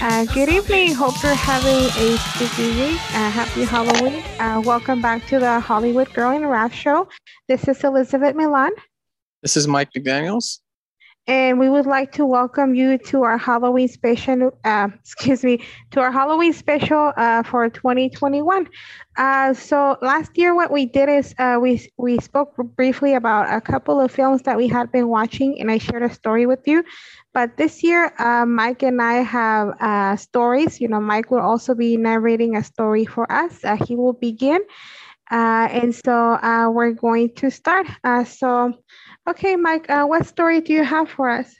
Uh, good evening. Hope you're having a spooky week. Uh, happy Halloween. Uh, welcome back to the Hollywood Girl in Wrath Show. This is Elizabeth Milan. This is Mike McDaniels. And we would like to welcome you to our Halloween special, uh, excuse me, to our Halloween special uh, for 2021. Uh, so last year, what we did is uh, we we spoke briefly about a couple of films that we had been watching, and I shared a story with you. But this year, uh, Mike and I have uh, stories. You know, Mike will also be narrating a story for us. Uh, he will begin. Uh, and so uh, we're going to start. Uh, so, okay, Mike, what story do you have for us?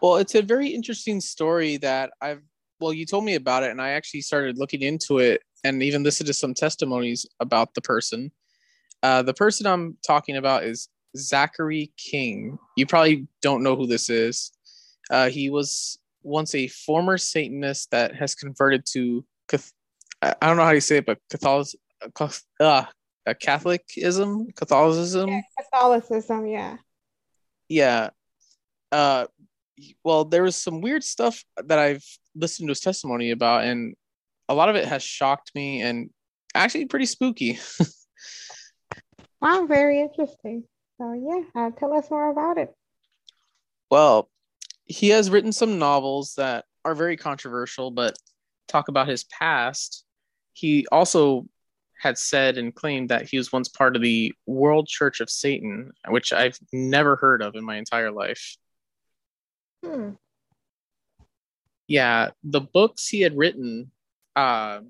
Well, it's a very interesting story that I've, well, you told me about it, and I actually started looking into it and even listened to some testimonies about the person. the person I'm talking about is Zachary King. You probably don't know who this is. Uh, he was once a former Satanist that has converted to, I don't know how you say it, but Catholic, uh, Catholicism, Catholicism. Yeah, Catholicism, yeah. Yeah. Uh, well, there was some weird stuff that I've listened to his testimony about, and a lot of it has shocked me and actually pretty spooky. wow, very interesting. So yeah, uh, tell us more about it. Well, he has written some novels that are very controversial, but talk about his past. He also had said and claimed that he was once part of the World Church of Satan, which I've never heard of in my entire life. Hmm. Yeah, the books he had written, uh,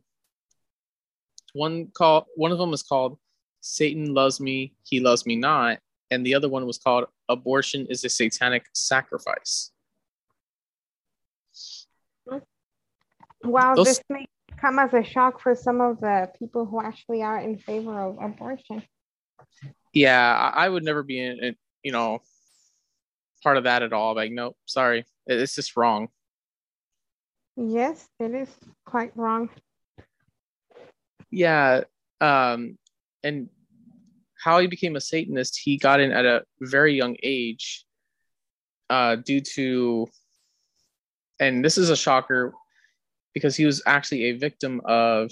one called one of them was called "Satan Loves Me, He Loves Me Not," and the other one was called "Abortion is a Satanic Sacrifice." Wow, Those, this may come as a shock for some of the people who actually are in favor of abortion. Yeah, I would never be in, in you know, part of that at all. Like, nope, sorry, it's just wrong. Yes, it is quite wrong. Yeah, um, and how he became a Satanist, he got in at a very young age, uh, due to, and this is a shocker because he was actually a victim of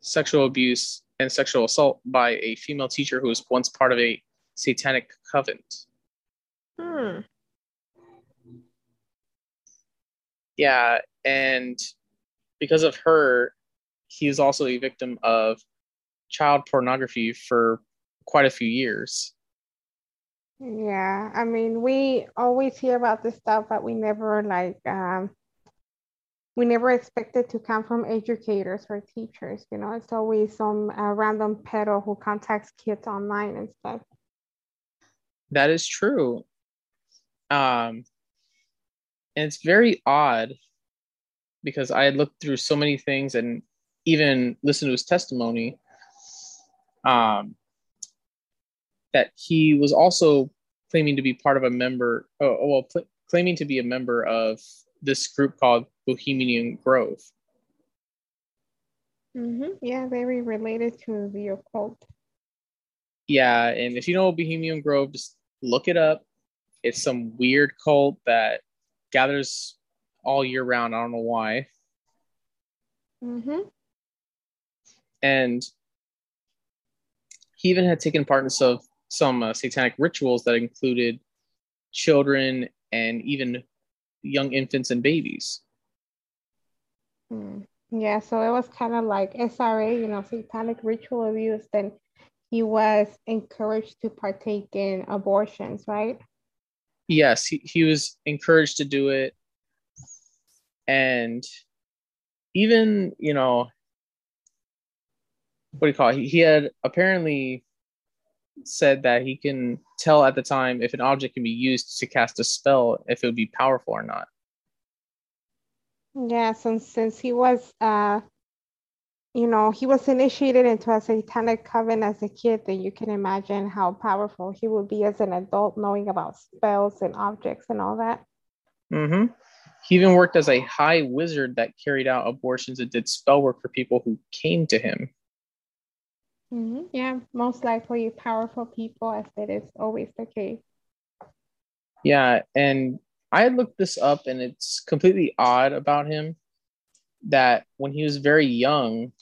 sexual abuse and sexual assault by a female teacher who was once part of a satanic coven. Hmm. Yeah, and because of her, he was also a victim of child pornography for quite a few years. Yeah, I mean, we always hear about this stuff, but we never like um, we never expect it to come from educators or teachers. You know, it's always some uh, random pedo who contacts kids online and stuff. That is true. Um, and it's very odd because I had looked through so many things and even listened to his testimony. Um, that he was also claiming to be part of a member, oh, well, pl- claiming to be a member of this group called Bohemian Grove. Mm-hmm. Yeah, very related to the occult. Yeah, and if you know Bohemian Grove, just look it up. It's some weird cult that gathers all year round. I don't know why. Mm-hmm. And he even had taken part in some some uh, satanic rituals that included children and even young infants and babies. Hmm. Yeah, so it was kind of like SRA, you know, satanic ritual abuse. Then he was encouraged to partake in abortions, right? Yes, he, he was encouraged to do it. And even, you know, what do you call it? He, he had apparently said that he can tell at the time if an object can be used to cast a spell, if it would be powerful or not. Yeah, since since he was uh you know, he was initiated into a satanic coven as a kid, then you can imagine how powerful he would be as an adult, knowing about spells and objects and all that. Mm-hmm. He even worked as a high wizard that carried out abortions and did spell work for people who came to him. Mm-hmm. Yeah, most likely powerful people, as it is always the case. Yeah, and I looked this up, and it's completely odd about him. that when he was very young,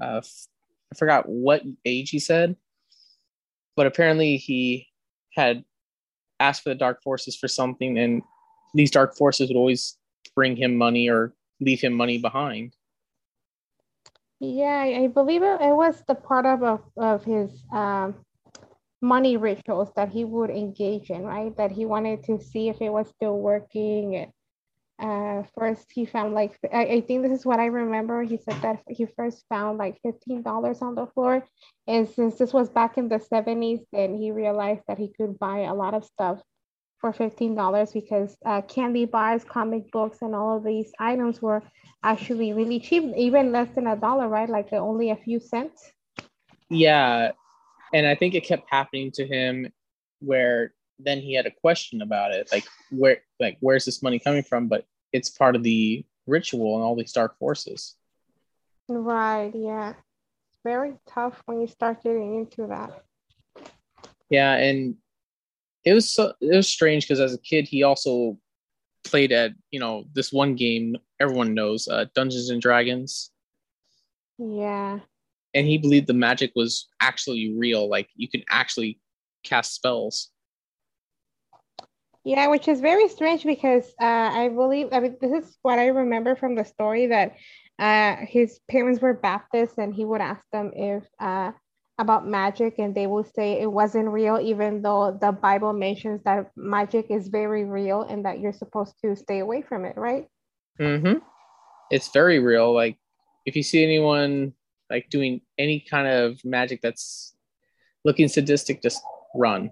uh, I forgot what age he said, but apparently he had asked for the dark forces for something, and these dark forces would always bring him money or leave him money behind. Yeah, I believe it, it was the part of, of, his um, money rituals that he would engage in, right? That he wanted to see if it was still working. Uh, first, he found like, I, I think this is what I remember. He said that he first found like $15 on the floor. And since this was back in the 70s, then he realized that he could buy a lot of stuff for $15 because uh, candy bars, comic books, and all of these items were actually really cheap, even less than a dollar, right? Like only a few cents. Yeah. And I think it kept happening to him where then he had a question about it like where like where's this money coming from but it's part of the ritual and all these dark forces right yeah it's very tough when you start getting into that yeah and it was so it was strange because as a kid he also played at you know this one game everyone knows uh, dungeons and dragons. Yeah. And he believed the magic was actually real like you can actually cast spells. Yeah which is very strange because uh, i believe i mean this is what i remember from the story that uh, his parents were baptists and he would ask them if uh, about magic and they will say it wasn't real even though the bible mentions that magic is very real and that you're supposed to stay away from it right? Mm-hmm. it's very real. Like if you see anyone like doing any kind of magic that's looking sadistic just run.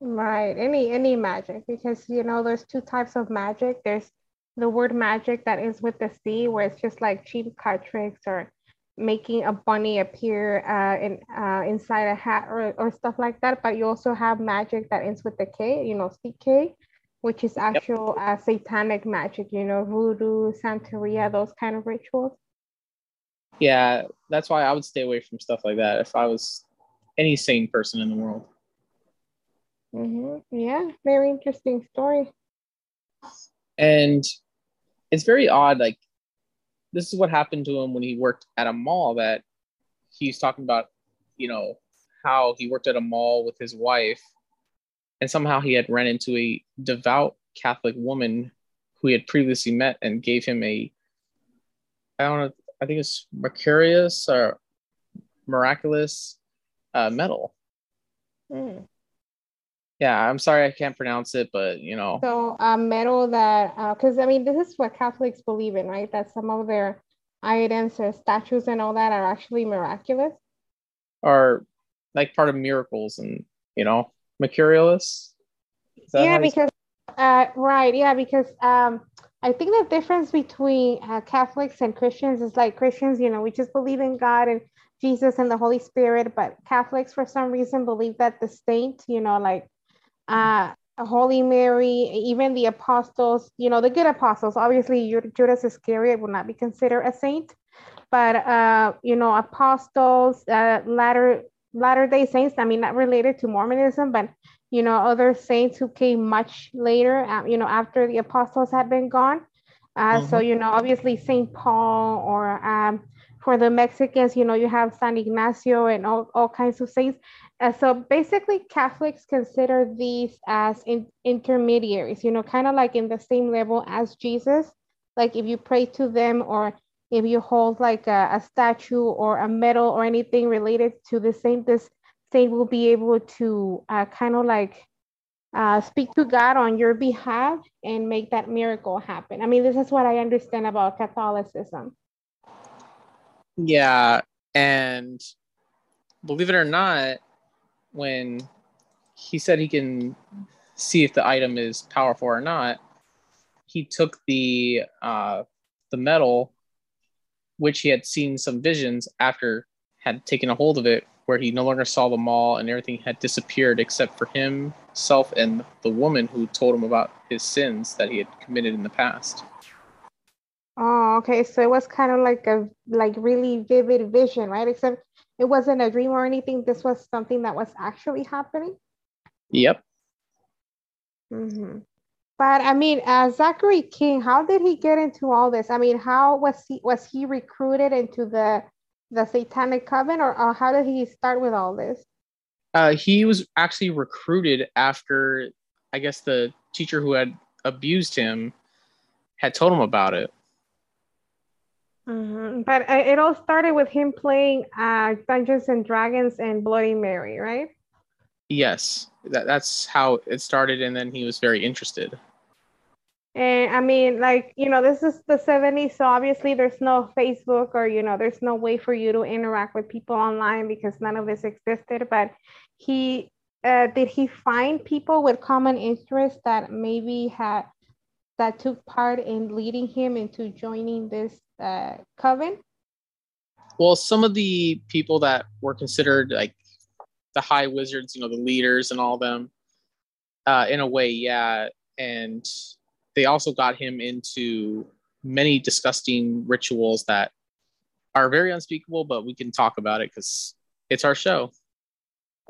Right. Any any magic because you know there's two types of magic. There's the word magic that is with the c where it's just like cheap card tricks or making a bunny appear uh, in uh, inside a hat or, or stuff like that. But you also have magic that ends with the K, you know, CK, which is actual yep. uh, satanic magic, you know, voodoo, Santeria, those kind of rituals. Yeah, that's why I would stay away from stuff like that if I was any sane person in the world. Mm-hmm. Yeah, very interesting story. And it's very odd, like this is what happened to him when he worked at a mall that he's talking about, you know, how he worked at a mall with his wife and somehow he had run into a devout Catholic woman who he had previously met and gave him a I don't know, I think it's Mercurius or miraculous uh, medal. Mm yeah i'm sorry i can't pronounce it but you know. So a medal that because uh, i mean this is what catholics believe in right? That some of their items or statues and all that are actually miraculous. Are like part of miracles and you know mercurialis? Yeah because uh right yeah because um i think the difference between uh, catholics and christians is like christians you know we just believe in god and jesus and the holy spirit but catholics for some reason believe that the saint you know like uh, Holy Mary, even the apostles, you know, the good apostles. Obviously, Judas Iscariot would not be considered a saint, but uh, you know, apostles, uh, latter Latter Day Saints. I mean, not related to Mormonism, but you know, other saints who came much later. Uh, you know, after the apostles had been gone. Uh, mm-hmm. So you know, obviously Saint Paul or um, for the Mexicans, you know, you have San Ignacio and all, all kinds of saints. Uh, so basically, Catholics consider these as in, intermediaries, you know, kind of like in the same level as Jesus. Like if you pray to them or if you hold like a, a statue or a medal or anything related to the saint, this saint will be able to uh, kind of like uh, speak to God on your behalf and make that miracle happen. I mean, this is what I understand about Catholicism. Yeah. And believe it or not, when he said he can see if the item is powerful or not, he took the uh, the medal, which he had seen some visions after had taken a hold of it, where he no longer saw the mall and everything had disappeared except for himself and the woman who told him about his sins that he had committed in the past. Oh, okay. So it was kind of like a like really vivid vision, right? Except it wasn't a dream or anything. This was something that was actually happening. Yep. Mm-hmm. But I mean, uh, Zachary King, how did he get into all this? I mean, how was he was he recruited into the the Satanic Coven, or, or how did he start with all this? Uh, he was actually recruited after, I guess, the teacher who had abused him had told him about it. Mm-hmm. But it all started with him playing uh, Dungeons and Dragons and Bloody Mary, right? Yes, that, that's how it started, and then he was very interested. And I mean, like, you know, this is the 70s, so obviously there's no Facebook or, you know, there's no way for you to interact with people online because none of this existed. But he, uh, did he find people with common interests that maybe had, that took part in leading him into joining this uh, coven? Well, some of the people that were considered like the high wizards, you know, the leaders and all them, uh, in a way, yeah. And they also got him into many disgusting rituals that are very unspeakable, but we can talk about it because it's our show.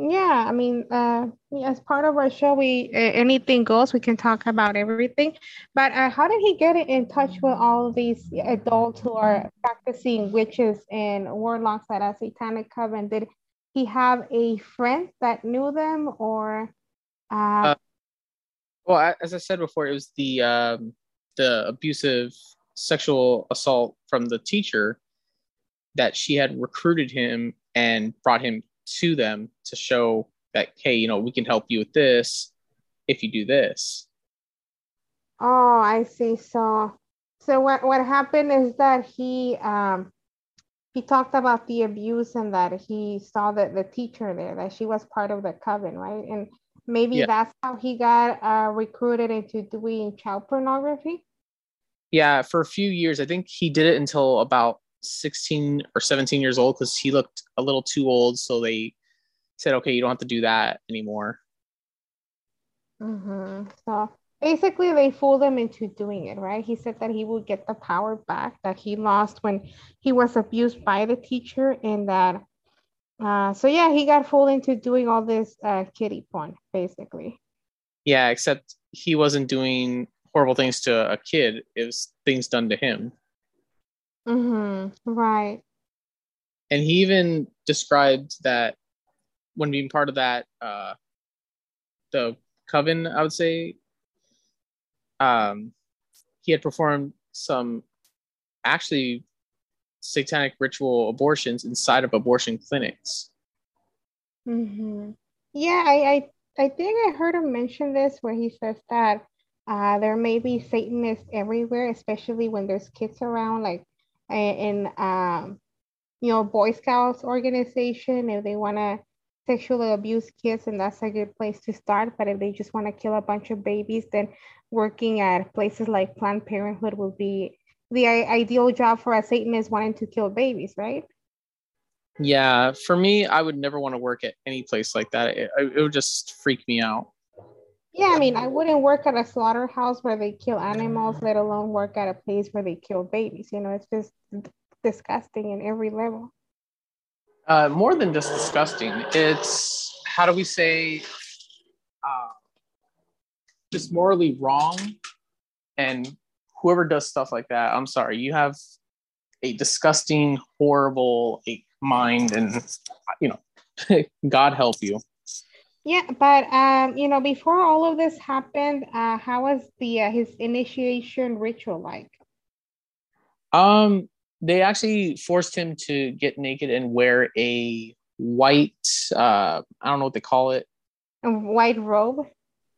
Yeah, I mean, uh, as part of our show, we uh, anything goes. We can talk about everything. But uh, how did he get in touch with all these adults who are practicing witches and warlocks at a satanic coven? Did he have a friend that knew them, or? Uh, uh well, as I said before, it was the um, the abusive sexual assault from the teacher that she had recruited him and brought him to them to show that hey you know we can help you with this if you do this. Oh i see. So so what what happened is that he um he talked about the abuse and that he saw that the teacher there that she was part of the coven right? And maybe yeah. that's how he got uh, recruited into doing child pornography? Yeah for a few years. I think he did it until about 16 or 17 years old because he looked a little too old. So they said, okay, you don't have to do that anymore. Mm-hmm. So basically, they fooled him into doing it, right? He said that he would get the power back that he lost when he was abused by the teacher, and that. Uh, so yeah, he got fooled into doing all this uh, kitty porn, basically. Yeah, except he wasn't doing horrible things to a kid; it was things done to him. Mm-hmm. Right. And he even described that when being part of that, uh, the coven, I would say, um, he had performed some actually satanic ritual abortions inside of abortion clinics. Mm-hmm. Yeah, I, I, I think I heard him mention this where he says that uh, there may be Satanists everywhere, especially when there's kids around, like in um, you know Boy Scouts organization if they want to sexually abuse kids, and that's a good place to start. But if they just want to kill a bunch of babies, then working at places like Planned Parenthood would be the ideal job for a Satanist wanting to kill babies, right? Yeah, for me, I would never want to work at any place like that. It, it would just freak me out. Yeah, I mean, I wouldn't work at a slaughterhouse where they kill animals, let alone work at a place where they kill babies. You know, it's just disgusting in every level. Uh, more than just disgusting, it's how do we say, uh, just morally wrong. And whoever does stuff like that, I'm sorry, you have a disgusting, horrible mind, and you know, God help you. Yeah, but um, you know, before all of this happened, uh, how was the uh, his initiation ritual like? Um, they actually forced him to get naked and wear a white, uh, I don't know what they call it, a white robe,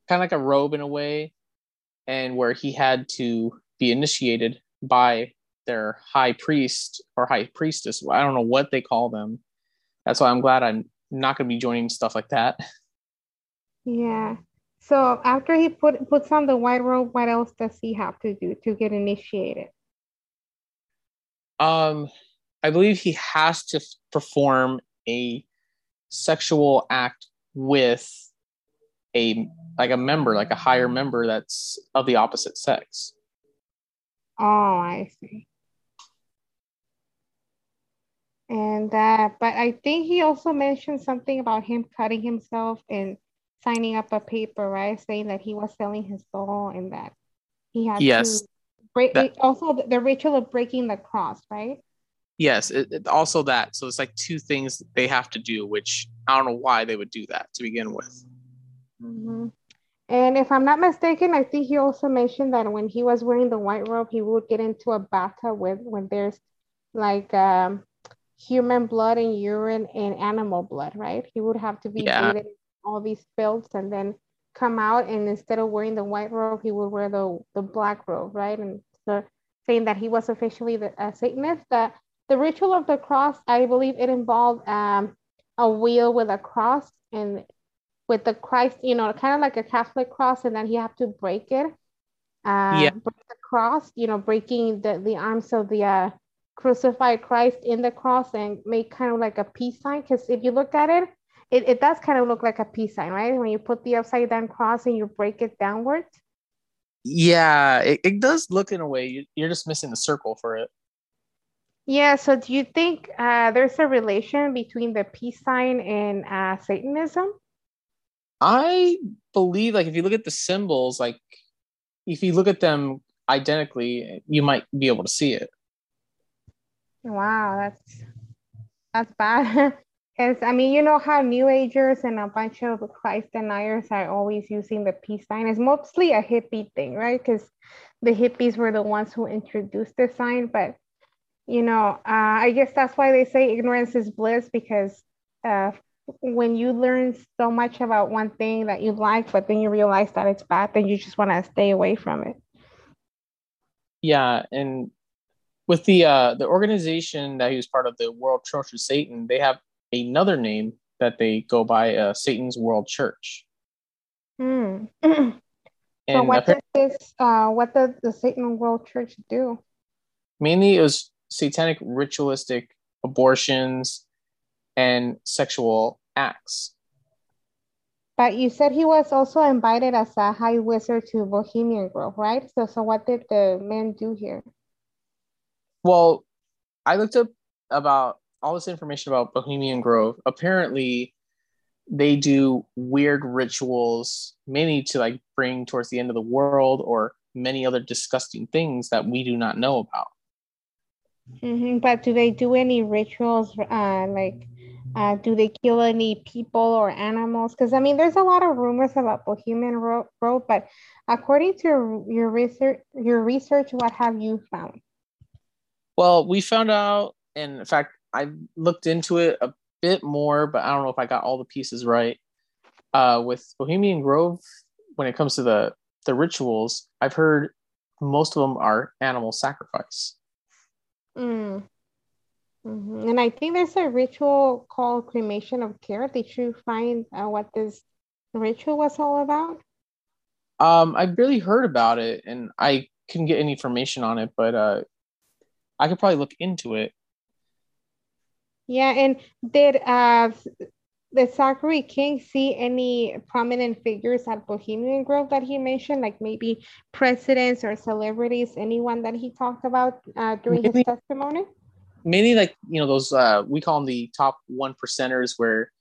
kind of like a robe in a way, and where he had to be initiated by their high priest or high priestess. I don't know what they call them. That's why I'm glad I'm not going to be joining stuff like that. Yeah. So after he put puts on the white robe, what else does he have to do to get initiated? Um, I believe he has to perform a sexual act with a like a member, like a higher member that's of the opposite sex. Oh, I see. And uh, but I think he also mentioned something about him cutting himself and signing up a paper, right, saying that he was selling his soul and that he had yes. to break. That- also, the, the ritual of breaking the cross, right? Yes, it, it- also that. So it's like two things they have to do, which I don't know why they would do that to begin with. hmm And if I'm not mistaken, I think he also mentioned that when he was wearing the white robe, he would get into a bathtub with when there's like um, human blood and urine and animal blood, right? He would have to be Yeah. All these filths and then come out and instead of wearing the white robe, he would wear the, the black robe, right? And so saying that he was officially the a Satanist. That the ritual of the cross, I believe it involved um, a wheel with a cross and with the Christ, you know, kind of like a Catholic cross, and then you have to break it. Uh, Yeah. break the cross, you know, breaking the, the arms of the uh, crucified Christ in the cross and make kind of like a peace sign. Because if you look at it, it, it does kind of look like a peace sign, right? When you put the upside down cross and you break it downward. Yeah, it, it does look in a way. You, you're just missing the circle for it. Yeah, so do you think uh, there's a relation between the peace sign and uh, Satanism? I believe, like, if you look at the symbols, like, if you look at them identically, you might be able to see it. Wow, that's that's bad. Because I mean, you know how New Agers and a bunch of Christ deniers are always using the peace sign. It's mostly a hippie thing, right? Because the hippies were the ones who introduced the sign. But you know, uh, I guess that's why they say ignorance is bliss because uh, when you learn so much about one thing that you like, but then you realize that it's bad, then you just want to stay away from it. Yeah, and with the uh the organization that he was part of, the World Church of Satan, they have another name that they go by, uh, Satan's World Church. Hmm. so what does this? Uh, what does the Satan World Church do? mainly it was satanic ritualistic abortions and sexual acts. But you said he was also invited as a high wizard to Bohemian Grove, right? So, so what did the men do here? Well, I looked up about all this information about Bohemian Grove. Apparently, they do weird rituals, mainly to like bring towards the end of the world or many other disgusting things that we do not know about. hmm But do they do any rituals? Uh, like, uh, do they kill any people or animals? Because I mean, there's a lot of rumors about Bohemian Ro- Grove, but according to your, your research, your research, what have you found? Well, we found out, and in fact, I looked into it a bit more, but I don't know if I got all the pieces right. Uh, with Bohemian Grove, when it comes to the the rituals, I've heard most of them are animal sacrifice. Mm. Mhm. And I think there's a ritual called cremation of care. Did you find uh, what this ritual was all about? Um, I barely heard about it, and I couldn't get any information on it, but uh, I could probably look into it. Yeah, and did uh did Zachary King see any prominent figures at Bohemian Grove that he mentioned, like maybe presidents or celebrities, anyone that he talked about uh, during his testimony? Mainly, like you know, those uh, we call them the top one percenters, where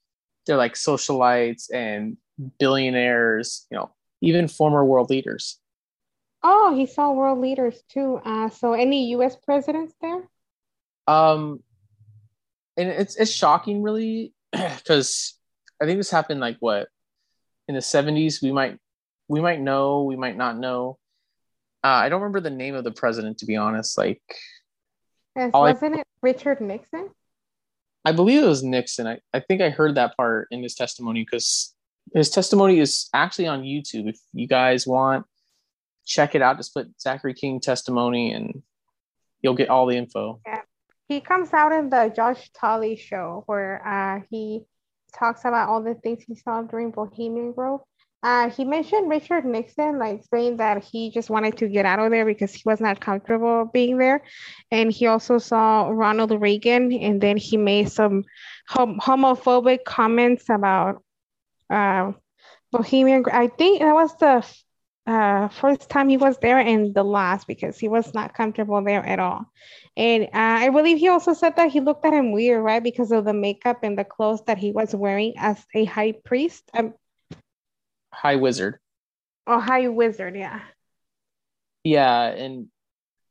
they're like socialites and billionaires. You know, even former world leaders. Oh, he saw world leaders too. Uh, so any U.S. presidents there? Um, and it's it's shocking, really, because I think this happened like what in the seventies. We might we might know, we might not know. Uh, I don't remember the name of the president, to be honest. Like, Yes, Oh, I- wasn't it Richard Nixon? I believe it was Nixon. I, I think I heard that part in his testimony because his testimony is actually on YouTube. If you guys want, check it out. Just put Zachary King testimony and you'll get all the info. He comes out in the Josh Tully show where uh, he talks about all the things he saw during Bohemian Grove. Uh, he mentioned Richard Nixon, like saying that he just wanted to get out of there because he was not comfortable being there. And he also saw Ronald Reagan, and then he made some hom- homophobic comments about uh, Bohemian. I think that was the uh, first time he was there and the last because he was not comfortable there at all. And uh, I believe he also said that he looked at him weird, right? Because of the makeup and the clothes that he was wearing as a high priest. Um, High Wizard. Oh, High Wizard, yeah. Yeah, and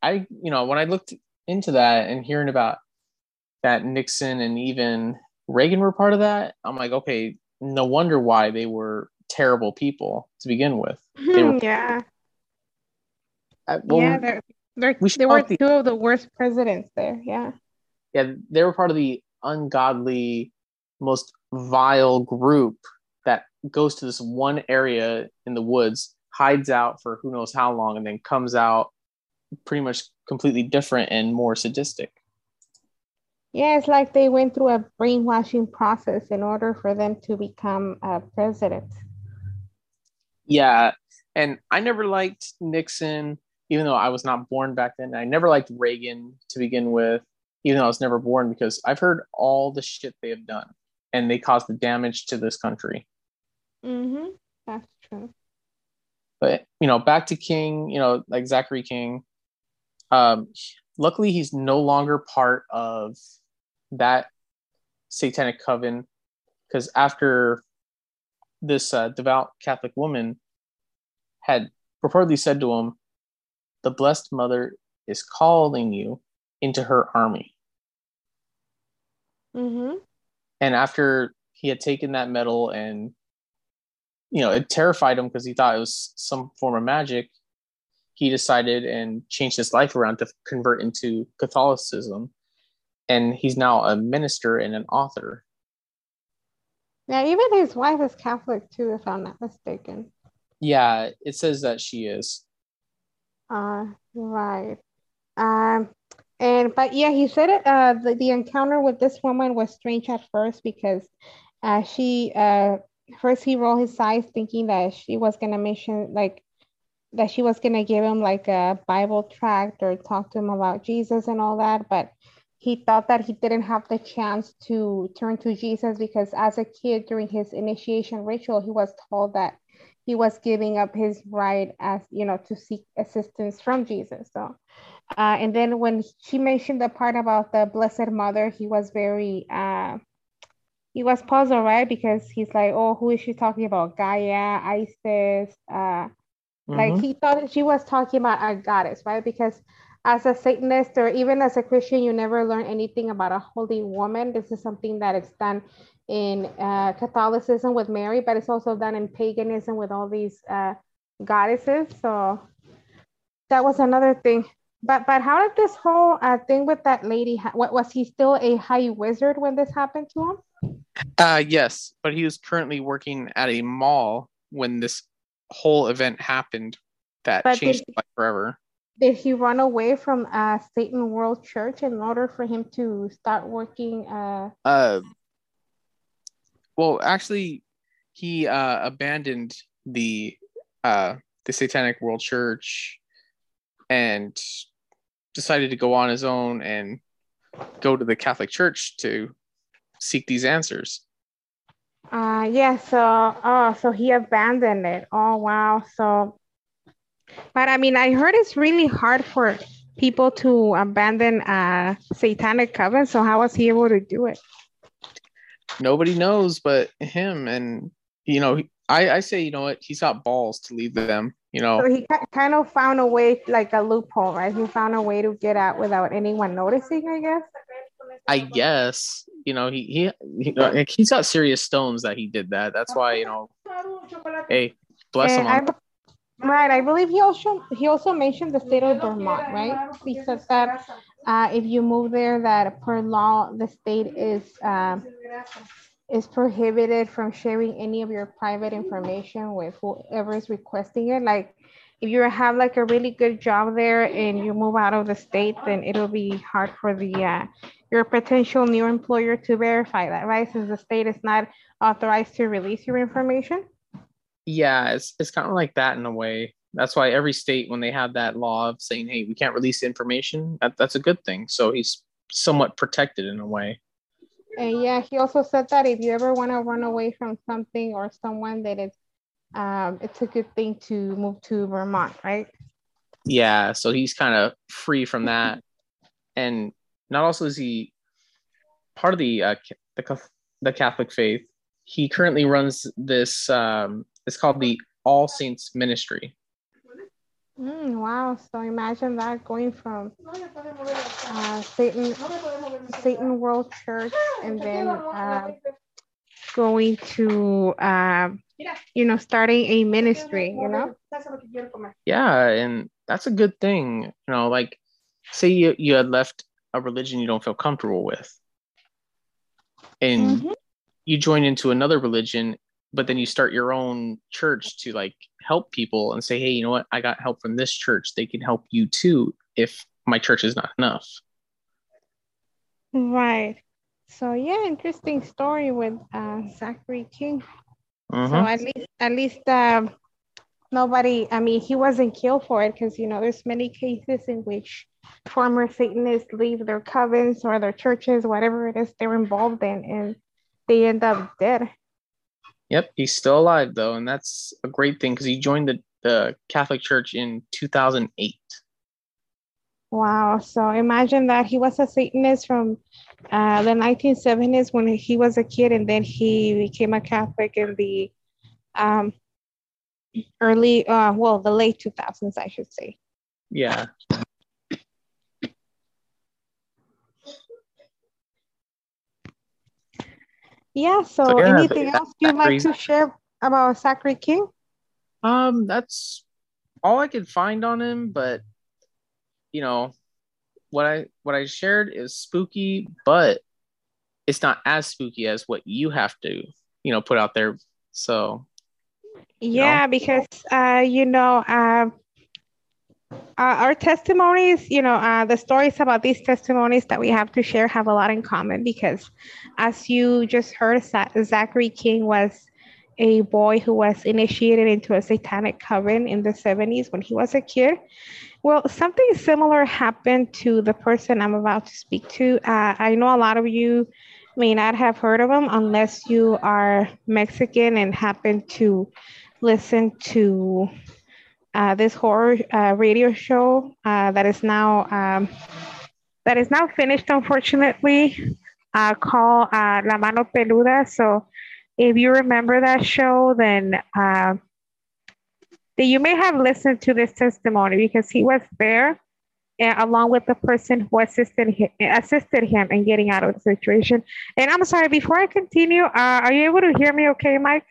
I, you know, when I looked into that and hearing about that Nixon and even Reagan were part of that, I'm like, okay, no wonder why they were terrible people to begin with. They hmm, were, yeah. I- well, yeah, they're, they're, we they were the- two of the worst presidents there. Yeah. yeah, they were part of the ungodly, most vile group that goes to this one area in the woods, hides out for who knows how long, and then comes out pretty much completely different and more sadistic. Yeah, it's like they went through a brainwashing process in order for them to become a president. Yeah, and I never liked Nixon, even though I was not born back then. I never liked Reagan to begin with, even though I was never born, because I've heard all the shit they have done, and they caused the damage to this country. Mm-hmm. That's true. But you know, back to King, you know, like Zachary King. Um, luckily, he's no longer part of that satanic coven, because after this uh, devout Catholic woman had purportedly said to him, "The Blessed Mother is calling you into her army," Mm-hmm. and after he had taken that medal and you know it terrified him because he thought it was some form of magic he decided and changed his life around to convert into catholicism. And he's now a minister and an author Yeah, even his wife is Catholic too, if I'm not mistaken. yeah it says that she is Uh, right. Um, and but yeah, he said it. Uh, the, the encounter with this woman was strange at first because, uh, she uh first he rolled his eyes thinking that she was gonna mention like that she was gonna give him like a Bible tract or talk to him about Jesus and all that, but he thought that he didn't have the chance to turn to Jesus because as a kid during his initiation ritual, he was told that he was giving up his right as you know to seek assistance from Jesus. So, uh, and then when she mentioned the part about the Blessed Mother, he was very uh, he was puzzled, right? Because he's like, oh, who is she talking about? Gaia, Isis, uh, like Mhm. he thought that she was talking about a goddess, right? Because as a Satanist or even as a Christian, you never learn anything about a holy woman. This is something that is done in uh, Catholicism with Mary, but it's also done in paganism with all these uh, goddesses. So that was another thing. But but how did this whole uh, thing with that lady? What was he still a high wizard when this happened to him? uh yes but he was currently working at a mall when this whole event happened that But changed did- life forever Did he run away from uh, Satan World Church in order for him to start working? Uh, uh well actually he uh abandoned the uh the satanic world church and decided to go on his own and go to the catholic church to seek these answers uh, yeah, so oh, so he abandoned it. Oh wow. So, but I mean, I heard it's really hard for people to abandon uh satanic coven. So how was he able to do it? nobody knows but him and you know i i say you know what he's got balls to leave them you know So he kind of found a way, like a loophole, right? He found a way to get out without anyone noticing, I guess. I guess you know he he, he like, he's got serious stones that he did that. That's why you know, hey, bless him. I On, be- right, I believe he also he also mentioned the state of Vermont, right? He said that uh, if you move there, that per law the state is um, is prohibited from sharing any of your private information with whoever is requesting it. Like if you have like a really good job there and you move out of the state, then it'll be hard for the uh, your potential new employer to verify that, right? Since the state is not authorized to release your information. Yeah, it's it's kind of like that in a way. That's why every state, when they have that law of saying, "Hey, we can't release information," that, that's a good thing. So he's somewhat protected in a way. And yeah, he also said that if you ever want to run away from something or someone, that it's um, it's a good thing to move to Vermont, right? Yeah, so he's kind of free from that, and not also is he part of the uh, the the Catholic faith. He currently runs this um, It's called the All Saints Ministry. Mm, wow. So imagine that going from uh, Satan, Satan World Church and then uh, going to, uh, you know, starting a ministry, you know? Yeah. And that's a good thing. You know, like say you, you had left a religion you don't feel comfortable with and mm-hmm. you join into another religion but then you start your own church to like help people and say hey you know what? I got help from this church. They can help you too if my church is not enough. Right. So yeah interesting story with uh, zachary king. Mm-hmm. so at least at least um, nobody i mean he wasn't killed for it because you know there's many cases in which former satanists leave their covens or their churches whatever it is they're involved in and they end up dead Yep, he's still alive though, and that's a great thing because he joined the, the Catholic Church in 2008. Wow. So imagine that he was a Satanist from uh, the 1970s when he was a kid, and then he became a Catholic in the um, early, uh, well, the late 2000s, I should say. Yeah. Yeah. So, so yeah, anything else you'd like to share about Zachary King? Um, that's all I could find on him, but you know, what I what I shared is spooky, but it's not as spooky as what you have to, you know, put out there. So yeah, know. because uh, you know, uh, uh, our testimonies, you know, uh, the stories about these testimonies that we have to share have a lot in common because, as you just heard, Zachary King was a boy who was initiated into a satanic coven in the 70s when he was a kid. Well, something similar happened to the person I'm about to speak to. Uh, I know a lot of you may not have heard of him unless you are Mexican and happen to listen to uh, this horror uh, radio show uh, that is now um, that is now finished, unfortunately, uh, called uh, La Mano Peluda. So, if you remember that show, then uh, that you may have listened to this testimony because he was there along with the person who assisted him, assisted him in getting out of the situation. And I'm sorry, before I continue, are you able to hear me okay, Mike?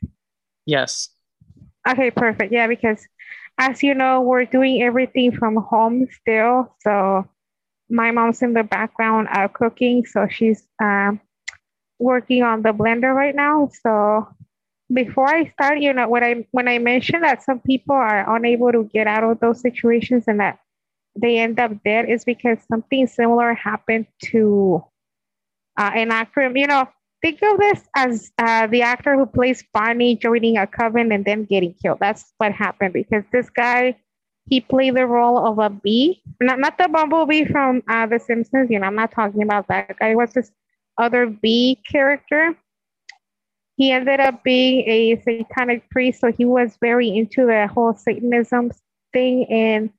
Yes. Okay, perfect. Yeah, because as you know, we're doing everything from home still. So my mom's in the background uh, cooking, so she's um, working on the blender right now. So before I start, you know, when I when I mentioned that some people are unable to get out of those situations and that they end up dead, is because something similar happened to uh, an actor. You know, think of this as uh, the actor who plays Barney joining a coven and then getting killed. That's what happened because this guy, he played the role of a bee, not, not the bumblebee from uh, The Simpsons. You know, I'm not talking about that guy. It was this other bee character. He ended up being a satanic priest, so he was very into the whole Satanism thing, and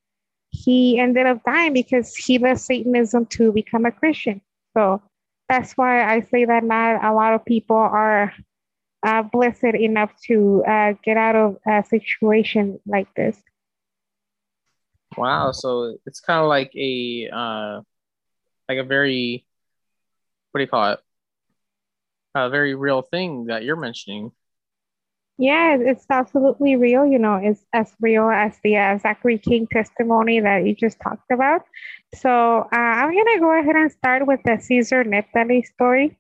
he ended up dying because he left Satanism to become a Christian. So that's why I say that not a lot of people are uh, blessed enough to uh, get out of a situation like this. Wow, so it's kind of like a uh, like a very what do you call it? A very real thing that you're mentioning. Yeah, it's absolutely real. You know, it's as real as the uh, Zachary King testimony that you just talked about. So uh, I'm going to go ahead and start with the Caesar Neptali story.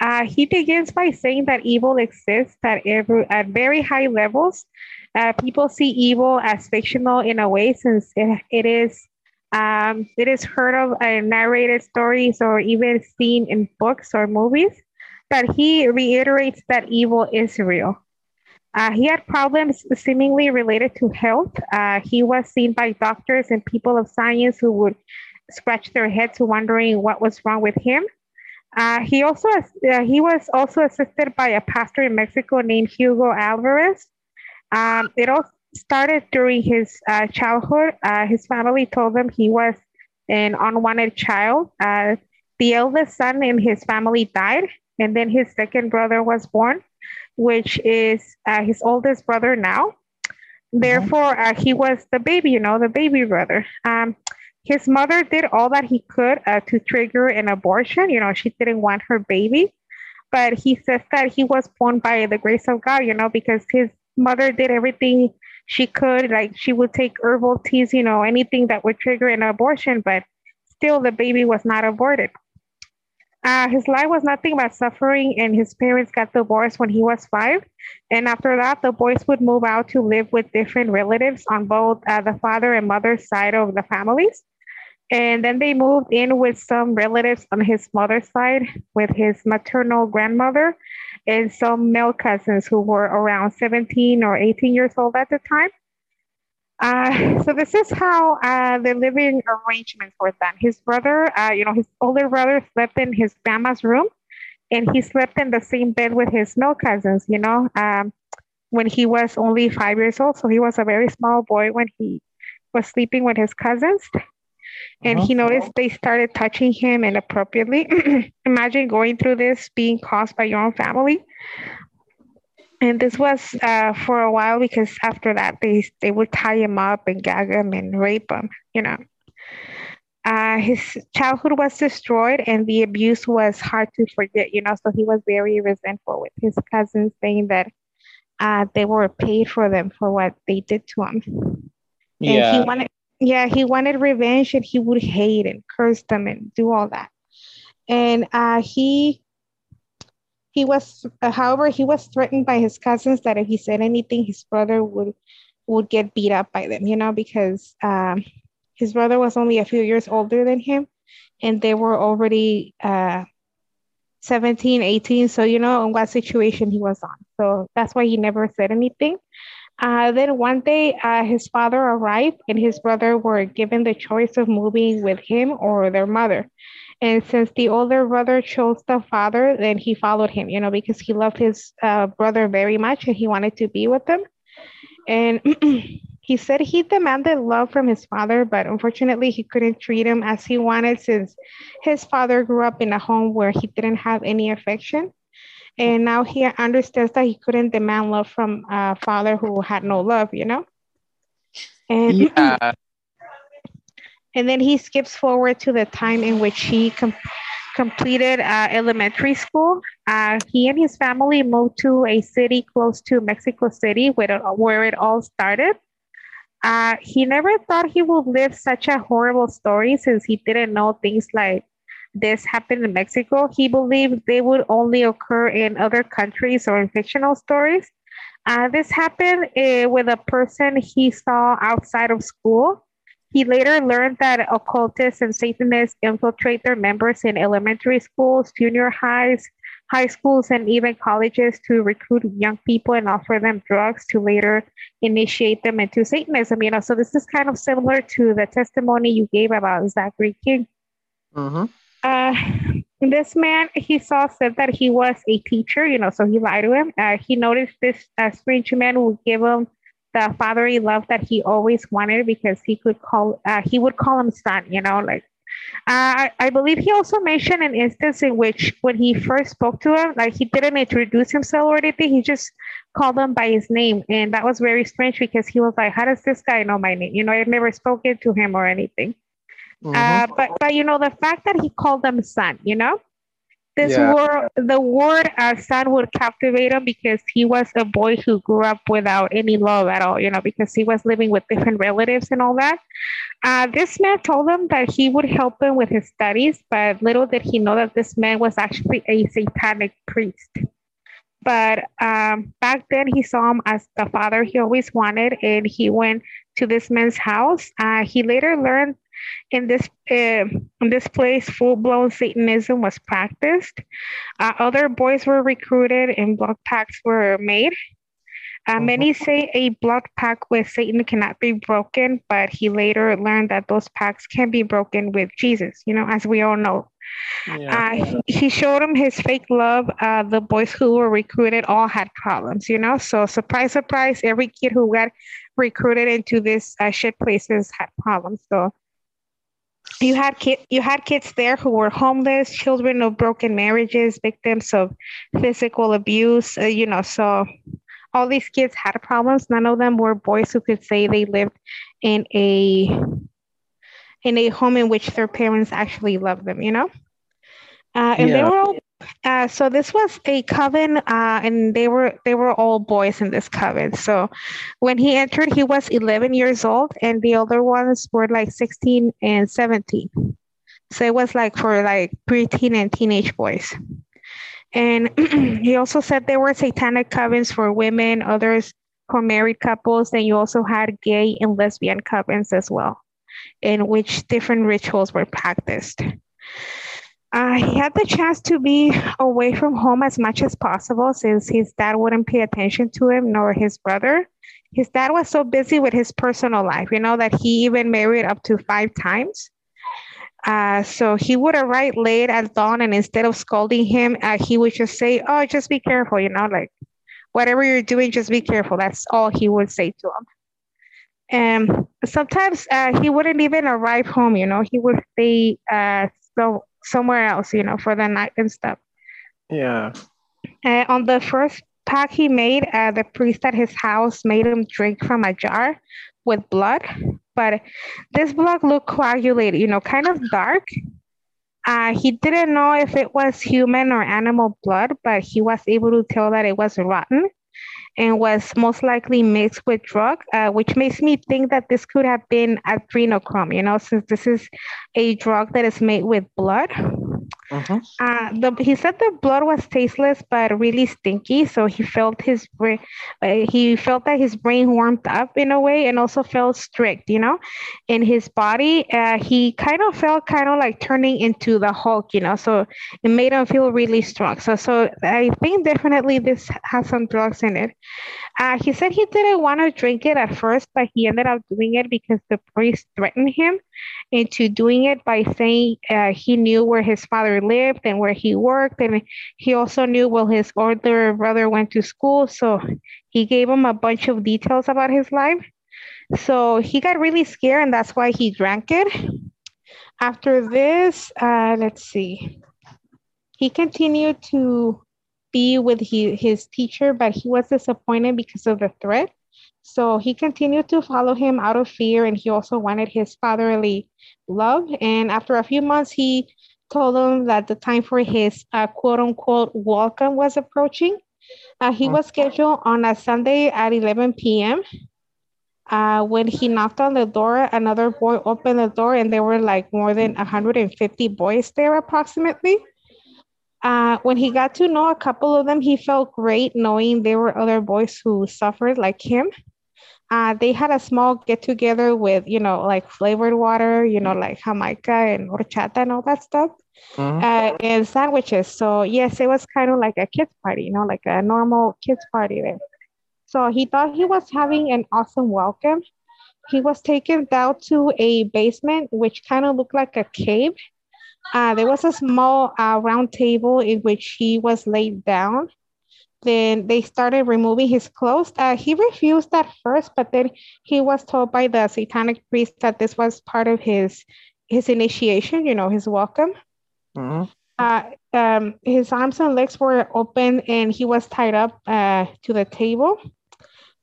Uh, he begins by saying that evil exists at, every, at very high levels. Uh, people see evil as fictional in a way since it, it is um, it is heard of in narrated stories or even seen in books or movies. But he reiterates that evil is real. Uh, he had problems seemingly related to health. Uh, he was seen by doctors and people of science who would scratch their heads wondering what was wrong with him. Uh, he also uh, he was also assisted by a pastor in Mexico named Hugo Alvarez. Um, it all started during his uh, childhood. Uh, his family told him he was an unwanted child. the eldest son in his family died, and then his second brother was born. Which is uh, his oldest brother now. Therefore, uh, he was the baby, you know, the baby brother. Um, his mother did all that he could uh, to trigger an abortion. You know, she didn't want her baby, but he says that he was born by the grace of God, you know, because his mother did everything she could. Like she would take herbal teas, you know, anything that would trigger an abortion, but still the baby was not aborted. Uh, his life was nothing but suffering, and his parents got divorced when he was five. And after that, the boys would move out to live with different relatives on both uh, the father and mother side of the families. And then they moved in with some relatives on his mother's side, with his maternal grandmother and some male cousins who were around 17 or 18 years old at the time. Uh, so this is how uh, the living arrangements were done. His brother, uh, you know, his older brother slept in his grandma's room, and he slept in the same bed with his male cousins. You know, um, when he was only five years old, so he was a very small boy when he was sleeping with his cousins. And uh-huh. he noticed they started touching him inappropriately. Imagine going through this being caused by your own family and this was uh, for a while because after that they they would tie him up and gag him and rape him you know. Uh, his childhood was destroyed and the abuse was hard to forget you know. So he was very resentful with his cousins saying that uh, they were paid for them for what they did to him. Yeah. and he wanted yeah he wanted revenge and he would hate and curse them and do all that. And uh, he he was, uh, however, he was threatened by his cousins that if he said anything, his brother would would get beat up by them. You know, because um, his brother was only a few years older than him, and they were already uh, 17, 18. So you know in what situation he was on. So that's why he never said anything. Uh, then one day, uh, his father arrived, and his brother were given the choice of moving with him or their mother. And since the older brother chose the father, then he followed him, you know, because he loved his uh, brother very much and he wanted to be with him. And he said he demanded love from his father, but unfortunately, he couldn't treat him as he wanted since his father grew up in a home where he didn't have any affection. And now he understands that he couldn't demand love from a father who had no love, you know? And yeah. And then he skips forward to the time in which he com- completed uh, elementary school. Uh, he and his family moved to a city close to Mexico City, where it, where it all started. Uh, he never thought he would live such a horrible story since he didn't know things like this happened in Mexico. He believed they would only occur in other countries or in fictional stories. Uh, this happened uh, with a person he saw outside of school. He later learned that occultists and Satanists infiltrate their members in elementary schools, junior highs, high schools, and even colleges to recruit young people and offer them drugs to later initiate them into Satanism. You know, so this is kind of similar to the testimony you gave about Zachary King. Mm-hmm. Uh, this man he saw said that he was a teacher, you know, so he lied to him. Uh, he noticed this uh, strange man would give him the fatherly love that he always wanted because he could call uh, he would call him son you know like uh, I believe he also mentioned an instance in which when he first spoke to him like he didn't introduce himself or anything he just called him by his name. And that was very strange because he was like how does this guy know my name? You know i've never spoken to him or anything. Mm-hmm. uh, but but you know the fact that he called him son you know this yeah. word, the word uh, son would captivate him because he was a boy who grew up without any love at all, you know, because he was living with different relatives and all that. Uh, this man told him that he would help him with his studies, but little did he know that this man was actually a satanic priest. But um, back then, he saw him as the father he always wanted, and he went to this man's house. Uh, he later learned in this uh, in this place, full-blown Satanism was practiced. Uh, other boys were recruited, and blood pacts were made. Uh, mm-hmm. Many say a blood pact with Satan cannot be broken, but he later learned that those pacts can be broken with Jesus. You know, as we all know. Yeah. Uh, he showed him his fake love. Uh, the boys who were recruited all had problems, you know. So surprise, surprise! Every kid who got recruited into this uh, shit places had problems. So you had kid you had kids there who were homeless, children of broken marriages, victims of physical abuse. Uh, you know, so all these kids had problems. None of them were boys who could say they lived in a in a home in which their parents actually loved them. You know, uh, and yeah. they were all uh, so this was a coven, uh, and they were they were all boys in this coven. So when he entered, he was 11 years old, and the other ones were like 16 and 17. So it was like for like preteen and teenage boys. And he also said there were satanic covens for women, others for married couples, and you also had gay and lesbian covens as well, in which different rituals were practiced. He had the chance to be away from home as much as possible since his dad wouldn't pay attention to him nor his brother. His dad was so busy with his personal life, you know, that he even married up to five times. Uh, so he would arrive late at dawn, and instead of scolding him, uh, he would just say, "Oh, just be careful," you know, like whatever you're doing, just be careful. That's all he would say to him. And sometimes uh, he wouldn't even arrive home, you know, he would stay uh, so somewhere else, you know, for the night and stuff. Yeah. Uh, on the first pack he made, uh, the priest at his house made him drink from a jar with blood, but this blood looked coagulated, you know, kind of dark. Uh, he didn't know if it was human or animal blood, but he was able to tell that it was rotten and was most likely mixed with drug, uh, which makes me think that this could have been adrenochrome, you know, since this is a drug that is made with blood. Uh-huh. Uh, the, he said the blood was tasteless but really stinky, so he felt his. Uh, he felt that his brain warmed up in a way, and also felt strict, you know, in his body. Uh, he kind of felt kind of like turning into the Hulk, you know. So it made him feel really strong. So, so I think definitely this has some drugs in it. Uh, he said he didn't want to drink it at first, but he ended up doing it because the priest threatened him into doing it by saying uh, he knew where his father lived and where he worked. And he also knew where his older brother went to school. So he gave him a bunch of details about his life. So he got really scared, and that's why he drank it. After this, uh, let's see, he continued to be with he, his teacher, but he was disappointed because of the threat. So he continued to follow him out of fear, and he also wanted his fatherly love. And after a few months, he told him that the time for his uh, quote unquote welcome was approaching. Uh, he was scheduled on a Sunday at 11 p.m. Uh, when he knocked on the door, another boy opened the door, and there were like more than 150 boys there, approximately. Uh, when he got to know a couple of them, he felt great knowing there were other boys who suffered like him. Uh, they had a small get together with, you know, like flavored water, you know, like Jamaica and horchata and all that stuff, mm-hmm. uh, and sandwiches. So, yes, it was kind of like a kids' party, you know, like a normal kids' party there. So, he thought he was having an awesome welcome. He was taken down to a basement, which kind of looked like a cave. Uh, there was a small uh, round table in which he was laid down then they started removing his clothes. Uh, he refused at first, but then he was told by the satanic priest that this was part of his his initiation, you know, his welcome. Mm-hmm. Uh, um, his arms and legs were open, and he was tied up uh, to the table.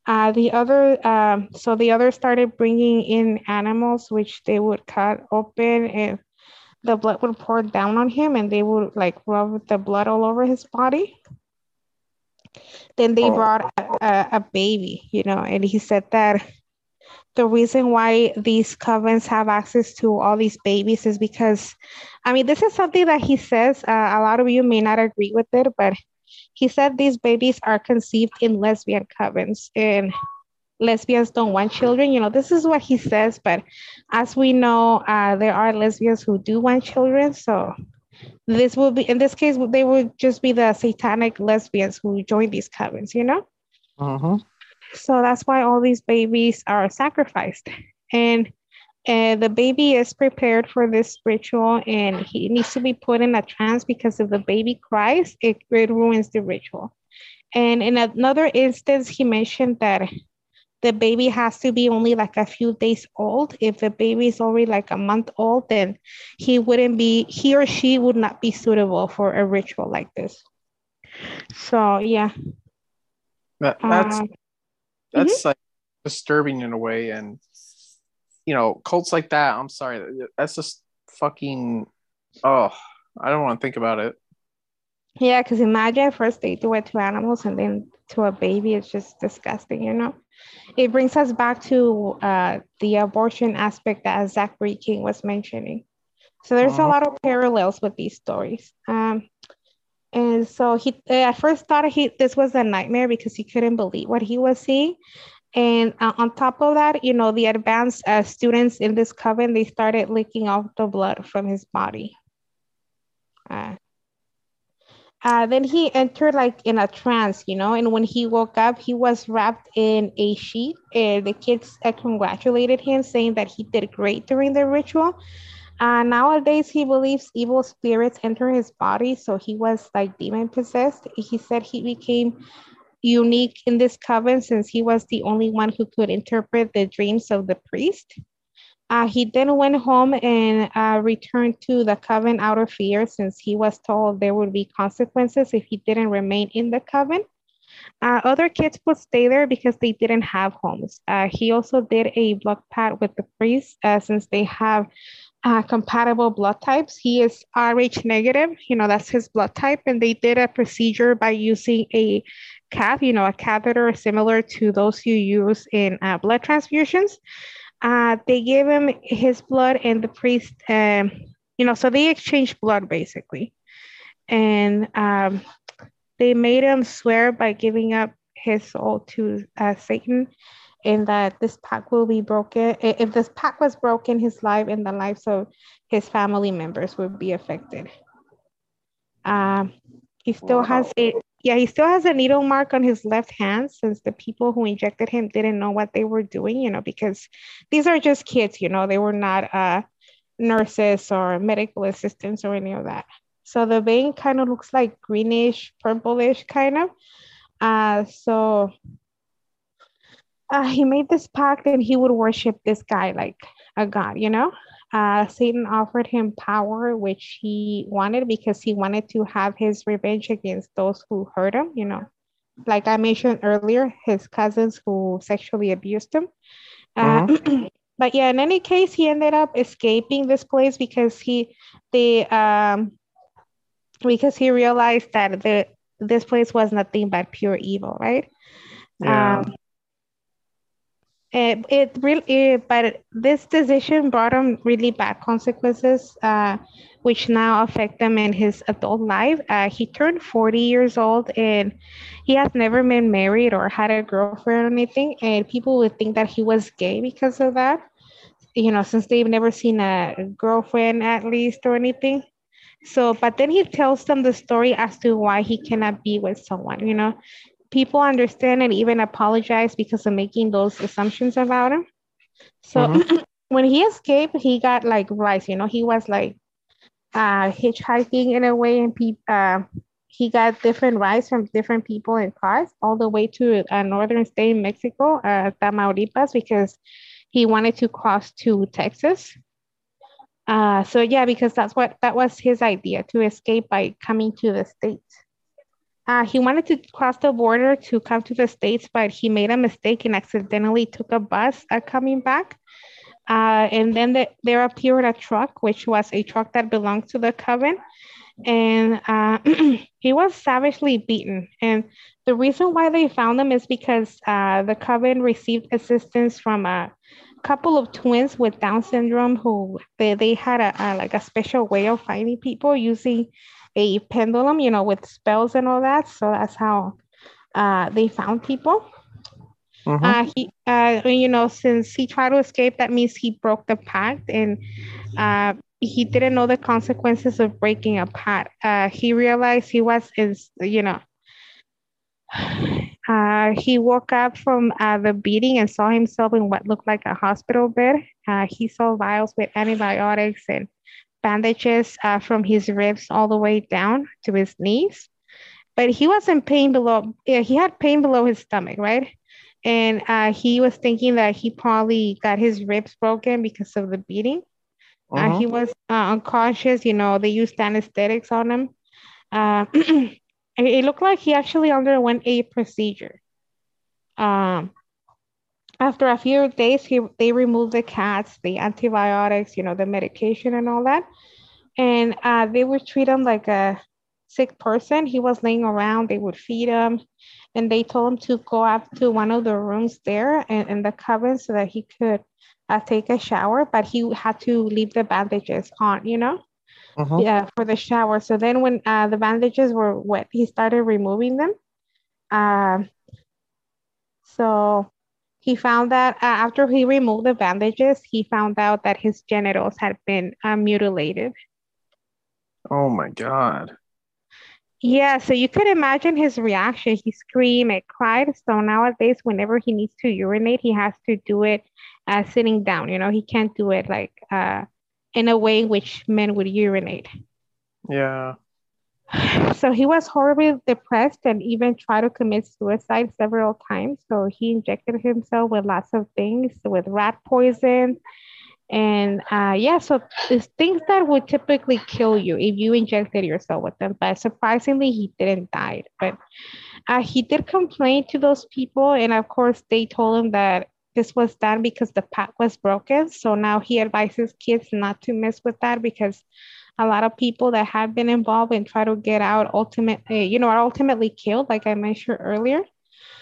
Uh, the other, um, so the others started bringing in animals, which they would cut open, and the blood would pour down on him, and they would like rub the blood all over his body. Then they oh. brought a, a, a baby, you know, and he said that the reason why these covens have access to all these babies is because, I mean, this is something that he says. Uh, a lot of you may not agree with it, but he said these babies are conceived in lesbian covens and lesbians don't want children. You know, this is what he says, but as we know, uh, there are lesbians who do want children. So this will be in this case they would just be the satanic lesbians who join these covens you know? Uh-huh. so that's why all these babies are sacrificed. And and the baby is prepared for this ritual and he needs to be put in a trance because if the baby cries it, it ruins the ritual. And in another instance he mentioned that the baby has to be only like a few days old. If the baby is already like a month old, then he wouldn't be, he or she would not be suitable for a ritual like this. So, yeah. That, that's um, that's mm-hmm. like disturbing in a way. And, you know, cults like that, I'm sorry, that's just fucking, oh, I don't want to think about it. Yeah, because imagine first they do it to animals and then to a baby. It's just disgusting, you know? It brings us back to uh, the abortion aspect that Zachary King was mentioning. So there's uh-huh. a lot of parallels with these stories. Um, and so he at first thought he this was a nightmare because he couldn't believe what he was seeing. And uh, on top of that, you know, the advanced uh, students in this coven, they started licking off the blood from his body. Uh, uh, then he entered like in a trance, you know, and when he woke up, he was wrapped in a sheet. And the kids uh, congratulated him, saying that he did great during the ritual. Uh, nowadays, he believes evil spirits enter his body, so he was like demon possessed. He said he became unique in this coven since he was the only one who could interpret the dreams of the priest. Uh, he then went home and uh, returned to the coven out of fear since he was told there would be consequences if he didn't remain in the coven. Uh, other kids would stay there because they didn't have homes. Uh, he also did a blood pact with the priest uh, since they have uh, compatible blood types. He is Rh negative, you know, that's his blood type. And they did a procedure by using a cath, you know, a catheter similar to those you use in blood transfusions. Uh, they gave him his blood, and the priest, um, you know, so they exchanged blood basically, and um, they made him swear by giving up his soul to uh, Satan, and that this pact will be broken. If this pact was broken, his life and the lives of his family members would be affected. Um, he still wow. has a yeah, he still has a needle mark on his left hand since the people who injected him didn't know what they were doing, you know, because these are just kids, you know, they were not uh, nurses or medical assistants or any of that. So the vein kind of looks like greenish, purplish kind of. Uh, so uh, he made this pact and he would worship this guy like a god, you know? Uh, Satan offered him power, which he wanted because he wanted to have his revenge against those who hurt him. You know, like I mentioned earlier, his cousins who sexually abused him. Uh, uh-huh. but yeah, in any case, he ended up escaping this place because he, the, um, because he realized that the this place was nothing but pure evil, right? Yeah. Um, it, it really, but this decision brought him really bad consequences, uh, which now affect him in his adult life. Uh, he turned 40 years old and he has never been married or had a girlfriend or anything. And people would think that he was gay because of that, you know, since they've never seen a girlfriend at least or anything. So, but then he tells them the story as to why he cannot be with someone, you know people understand and even apologize because of making those assumptions about him. So mm-hmm. when he escaped, he got like rice, you know, he was like uh, hitchhiking in a way, and pe- uh, he got different rides from different people in cars all the way to a northern state in Mexico, uh, Tamaulipas, because he wanted to cross to Texas. Uh, so yeah, because that's what that was his idea to escape by coming to the states. Uh, he wanted to cross the border to come to the States, but he made a mistake and accidentally took a bus uh, coming back. Uh, and then the, there appeared a truck, which was a truck that belonged to the coven. And uh, he was savagely beaten. And the reason why they found him is because uh, the coven received assistance from a couple of twins with Down syndrome who they, they had a, a like a special way of finding people using a pendulum, you know, with spells and all that. So that's how uh, they found people. Mm-hmm. Uh, he, uh, you know, since he tried to escape, that means he broke the pact, and uh, he didn't know the consequences of breaking a pact. Uh, he realized he was, is, you know, uh, he woke up from uh, the beating and saw himself in what looked like a hospital bed. Uh, he saw vials with antibiotics and bandages uh, from his ribs all the way down to his knees. But he was in pain below, yeah, he had pain below his stomach, right? and uh, he was thinking that he probably got his ribs broken because of the beating. Uh, uh-huh. Uh, he was uh, unconscious. You know, they used anesthetics on him. Uh, it looked like he actually underwent a procedure. Um, after a few days, he, they removed the cats, the antibiotics, you know, the medication and all that. And uh, they would treat him like a sick person. He was laying around, they would feed him, and they told him to go up to one of the rooms there in, in the cabin so that he could uh, take a shower, but he had to leave the bandages on, you know? Uh-huh. Yeah, for the shower. So then when uh, the bandages were wet, he started removing them. Uh, so he found that uh, after he removed the bandages, he found out that his genitals had been uh, mutilated. Oh my God. Yeah, so you could imagine his reaction. He screamed and cried. So nowadays, whenever he needs to urinate, he has to do it uh, sitting down. You know, he can't do it like uh, in a way in which men would urinate. Yeah. So he was horribly depressed and even tried to commit suicide several times. So he injected himself with lots of things, with rat poison, and uh, yeah, so it's things that would typically kill you if you injected yourself with them. But surprisingly, he didn't die. But uh, he did complain to those people. And of course, they told him that this was done because the pot was broken. So now he advises kids not to mess with that because a lot of people that have been involved and try to get out ultimately, you know, are ultimately killed, like I mentioned earlier.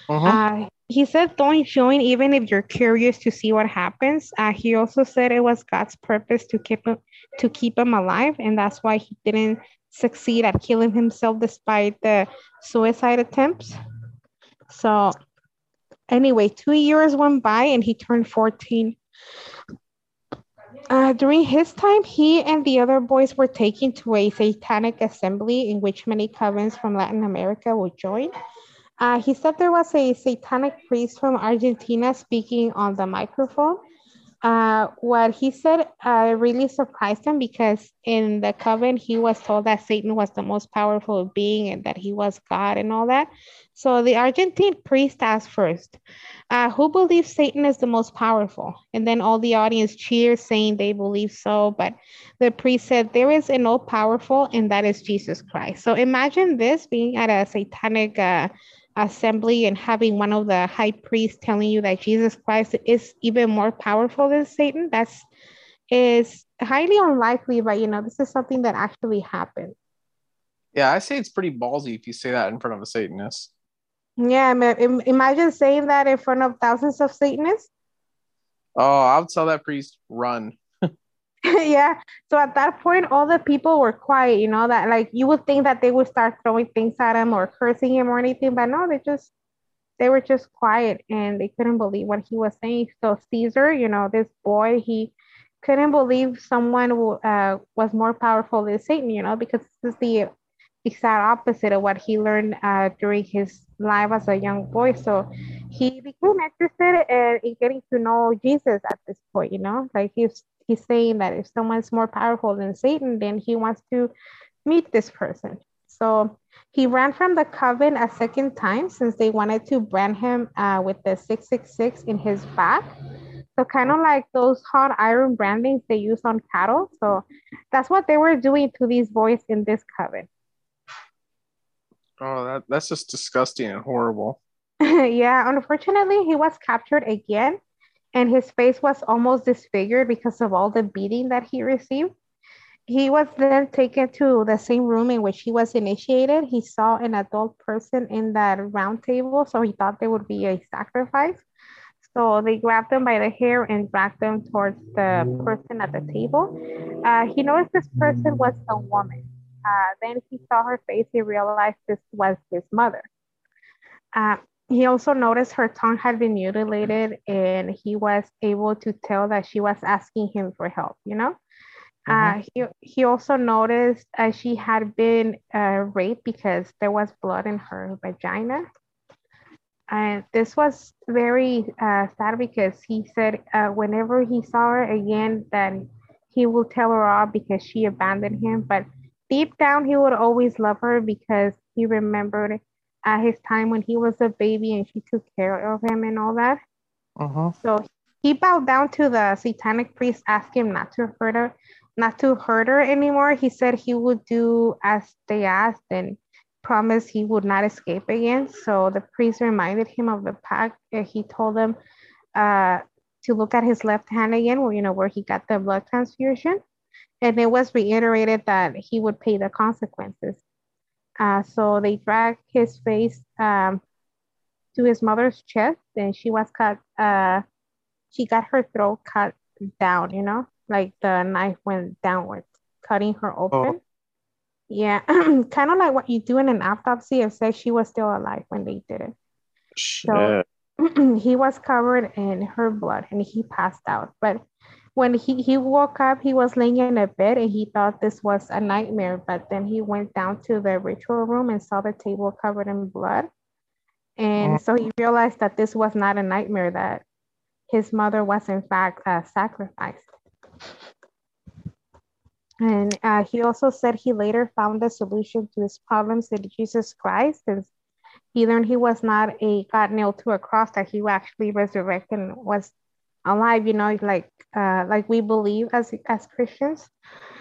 Uh-huh. Uh, he said don't join even if you're curious to see what happens. Uh, he also said it was God's purpose to keep him to keep him alive, and that's why he didn't succeed at killing himself despite the suicide attempts. So anyway, two years went by and he turned 14. Uh, during his time, he and the other boys were taken to a satanic assembly in which many covens from Latin America would join. Uh, he said there was a satanic priest from Argentina speaking on the microphone. Uh, what he said uh, really surprised him because in the coven he was told that Satan was the most powerful being and that he was God and all that. So the Argentine priest asked first, uh, "Who believes Satan is the most powerful?" And then all the audience cheers, saying they believe so. But the priest said, "There is an all powerful, and that is Jesus Christ." So imagine this being at a satanic uh, assembly and having one of the high priests telling you that Jesus Christ is even more powerful than Satan, that's is highly unlikely, but you know, this is something that actually happened. Yeah, I say it's pretty ballsy if you say that in front of a Satanist. Yeah, I mean, imagine saying that in front of thousands of Satanists. Oh, I'll tell that priest run. yeah. So at that point, all the people were quiet, you know, that like you would think that they would start throwing things at him or cursing him or anything, but no, they just they were just quiet and they couldn't believe what he was saying. So Caesar, you know, this boy, he couldn't believe someone uh, was more powerful than Satan, you know, because this is the exact opposite of what he learned uh, during his life as a young boy. So he became interested in, in getting to know Jesus at this point, you know, like he's he's saying that if someone's more powerful than Satan, then he wants to meet this person. So he ran from the coven a second time since they wanted to brand him uh, with the 666 in his back. So kind of like those hot iron brandings they use on cattle. So that's what they were doing to these boys in this coven. Oh, that, that's just disgusting and horrible. yeah, unfortunately, he was captured again and his face was almost disfigured because of all the beating that he received. He was then taken to the same room in which he was initiated. He saw an adult person in that round table, so he thought there would be a sacrifice. So they grabbed him by the hair and dragged him towards the person at the table. Uh, he noticed this person was a woman. Uh, then he saw her face. He realized this was his mother. Uh, he also noticed her tongue had been mutilated and he was able to tell that she was asking him for help, you know? Mm-hmm. Uh, he, he also noticed uh, she had been uh, raped because there was blood in her vagina. And this was very uh, sad because he said uh, whenever he saw her again, then he will tell her off because she abandoned him. But deep down, he would always love her because he remembered at his time when he was a baby and she took care of him and all that. Uh-huh. So he bowed down to the satanic priest, asked him not to hurt her, not to hurt her anymore. He said he would do as they asked and promised he would not escape again. So the priest reminded him of the pact. He told him uh, to look at his left hand again, where you know where he got the blood transfusion, and it was reiterated that he would pay the consequences. Uh, so they dragged his face um, to his mother's chest, and she was cut. Uh, she got her throat cut down. You know, like the knife went downwards, cutting her open. Oh. Yeah, kind of like what you do in an autopsy. It says she was still alive when they did it. Shit. So he was covered in her blood and he passed out. But when he, he woke up, he was laying in a bed and he thought this was a nightmare. But then he went down to the ritual room and saw the table covered in blood. And so he realized that this was not a nightmare, that his mother was in fact uh, sacrificed. And uh, he also said he later found the solution to his problems in Jesus Christ, and he learned he was not a God nailed to a cross, that he actually resurrected and was alive, you know, like uh, like we believe as as Christians.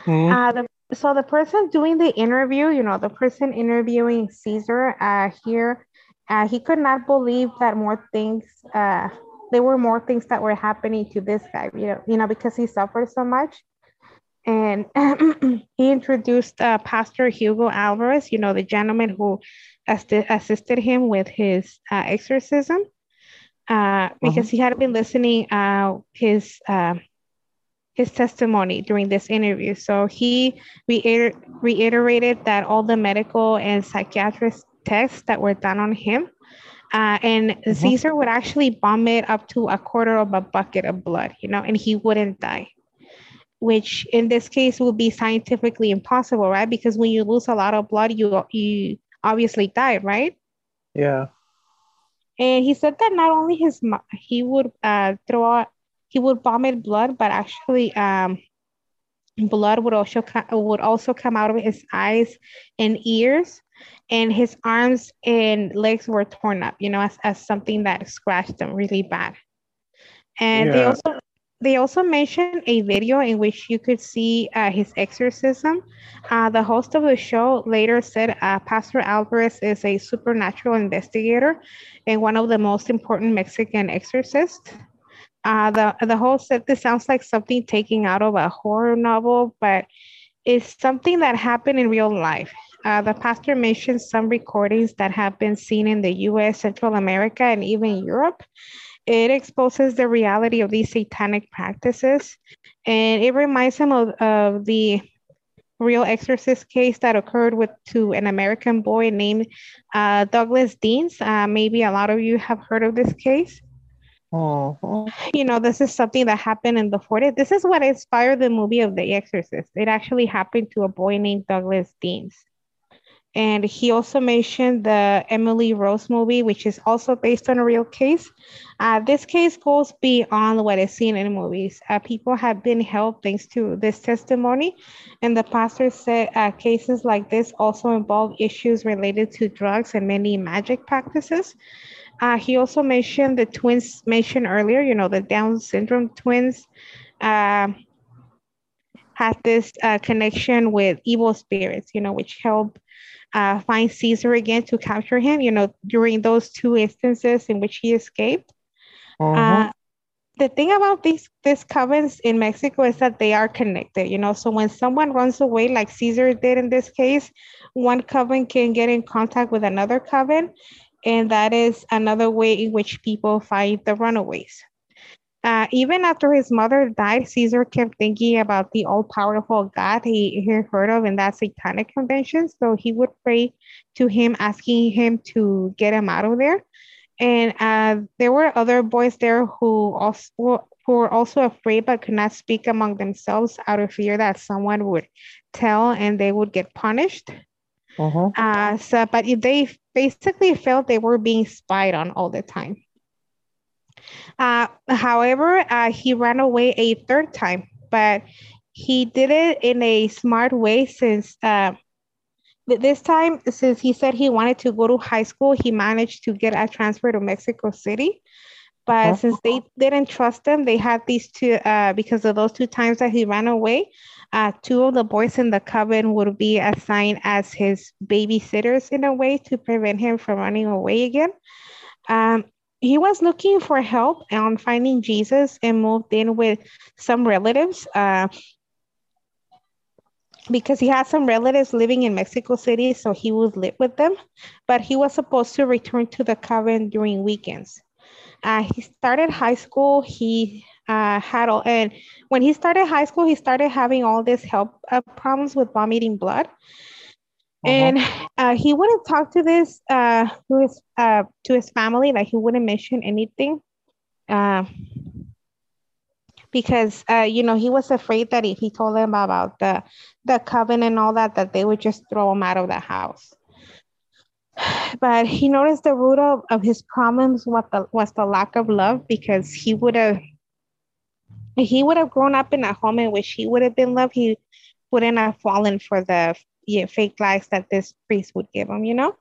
Mm-hmm. Uh, the, so the person doing the interview, you know, the person interviewing Caesar uh, here, uh, he could not believe that more things, uh, there were more things that were happening to this guy, you know, you know, because he suffered so much and he introduced uh, Pastor Hugo Alvarez, you know, the gentleman who assisted him with his uh, exorcism, uh, because uh-huh. he had been listening uh, his uh, his testimony during this interview. So he reiter- reiterated that all the medical and psychiatric tests that were done on him, uh, and uh-huh. Caesar would actually vomit up to a quarter of a bucket of blood, you know, and he wouldn't die which in this case would be scientifically impossible, right? Because when you lose a lot of blood, you you obviously die, right? Yeah. And he said that not only his he would uh, throw out, he would vomit blood, but actually um, blood would also would also come out of his eyes and ears, and his arms and legs were torn up, you know, as, as something that scratched them really bad. And yeah. they also they also mentioned a video in which you could see uh, his exorcism. Uh, the host of the show later said uh, Pastor Alvarez is a supernatural investigator and one of the most important Mexican exorcists. Uh, the, the host said this sounds like something taken out of a horror novel, but it's something that happened in real life. Uh, the pastor mentioned some recordings that have been seen in the US, Central America, and even Europe it exposes the reality of these satanic practices and it reminds him of, of the real exorcist case that occurred with to an American boy named uh, Douglas Deans. Uh, maybe a lot of you have heard of this case. Uh-huh. You know, this is something that happened in the 40s. This is what inspired the movie of The Exorcist. It actually happened to a boy named Douglas Deans. And he also mentioned the Emily Rose movie, which is also based on a real case. Uh, this case goes beyond what is seen in movies. Uh, people have been helped thanks to this testimony. And the pastor said uh, cases like this also involve issues related to drugs and many magic practices. Uh, he also mentioned the twins mentioned earlier, you know, the Down syndrome twins uh, had this uh, connection with evil spirits, you know, which help uh, find Caesar again to capture him, you know, during those two instances in which he escaped. Uh-huh. Uh, the thing about these these covens in Mexico is that they are connected, you know. So when someone runs away, like Caesar did in this case, one coven can get in contact with another coven, and that is another way in which people find the runaways. Uh, even after his mother died, Caesar kept thinking about the all powerful God he, he heard of in that satanic convention. So he would pray to him, asking him to get him out of there. And uh, there were other boys there who also who were also afraid but could not speak among themselves out of fear that someone would tell and they would get punished. Uh-huh. Uh, so, but they basically felt they were being spied on all the time. Uh, however, uh, he ran away a third time, but he did it in a smart way since uh, this time, since he said he wanted to go to high school, he managed to get a transfer to Mexico City. But uh-huh. since they didn't trust him, they had these two, uh, because of those two times that he ran away, uh, two of the boys in the coven would be assigned as his babysitters in a way to prevent him from running away again. Um, he was looking for help on finding Jesus and moved in with some relatives uh, because he had some relatives living in Mexico City, so he would live with them. But he was supposed to return to the coven during weekends. Uh, he started high school. He uh, had all, and when he started high school, he started having all this health uh, problems with vomiting blood. Uh-huh. And uh, he wouldn't talk to this uh, to his uh, to his family, like he wouldn't mention anything, uh, because uh, you know he was afraid that if he told them about the the covenant and all that, that they would just throw him out of the house. But he noticed the root of, of his problems was the, was the lack of love because he would have he would have grown up in a home in which he would have been loved. He wouldn't have fallen for the yeah, fake lies that this priest would give him, you know?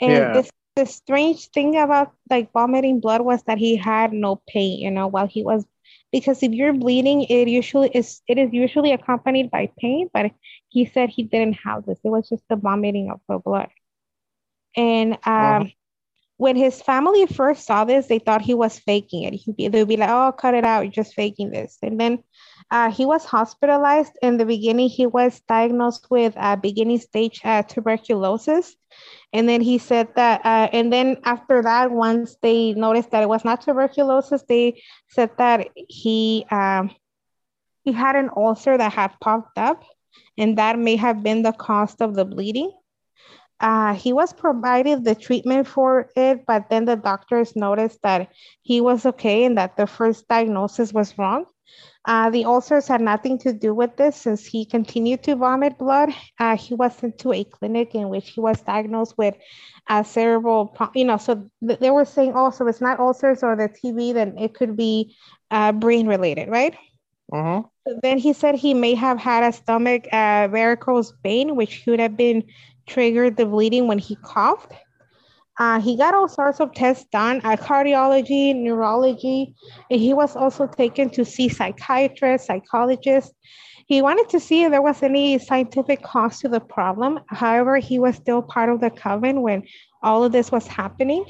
And yeah. this the strange thing about like vomiting blood was that he had no pain, you know, while he was because if you're bleeding, it usually is it is usually accompanied by pain, but he said he didn't have this. It was just the vomiting of the blood. And um, uh-huh. when his family first saw this, they thought he was faking it. He'd be, they'd be like, "Oh, cut it out! You're just faking this." And then uh, he was hospitalized. In the beginning, he was diagnosed with uh, beginning stage uh, tuberculosis. And then he said that, uh, and then after that, once they noticed that it was not tuberculosis, they said that he um, he had an ulcer that had popped up, and that may have been the cause of the bleeding. Uh, he was provided the treatment for it, but then the doctors noticed that he was okay and that the first diagnosis was wrong. Uh, the ulcers had nothing to do with this since he continued to vomit blood. Uh, he was sent to a clinic in which he was diagnosed with uh, cerebral, you know, so th- they were saying, oh, so it's not ulcers or the TB, then it could be uh, brain related, right? Uh-huh. Then he said he may have had a stomach uh, varicose vein, which could have been triggered the bleeding when he coughed. Uh, he got all sorts of tests done at cardiology, neurology, and he was also taken to see psychiatrists, psychologists. He wanted to see if there was any scientific cause to the problem. However, he was still part of the coven when all of this was happening.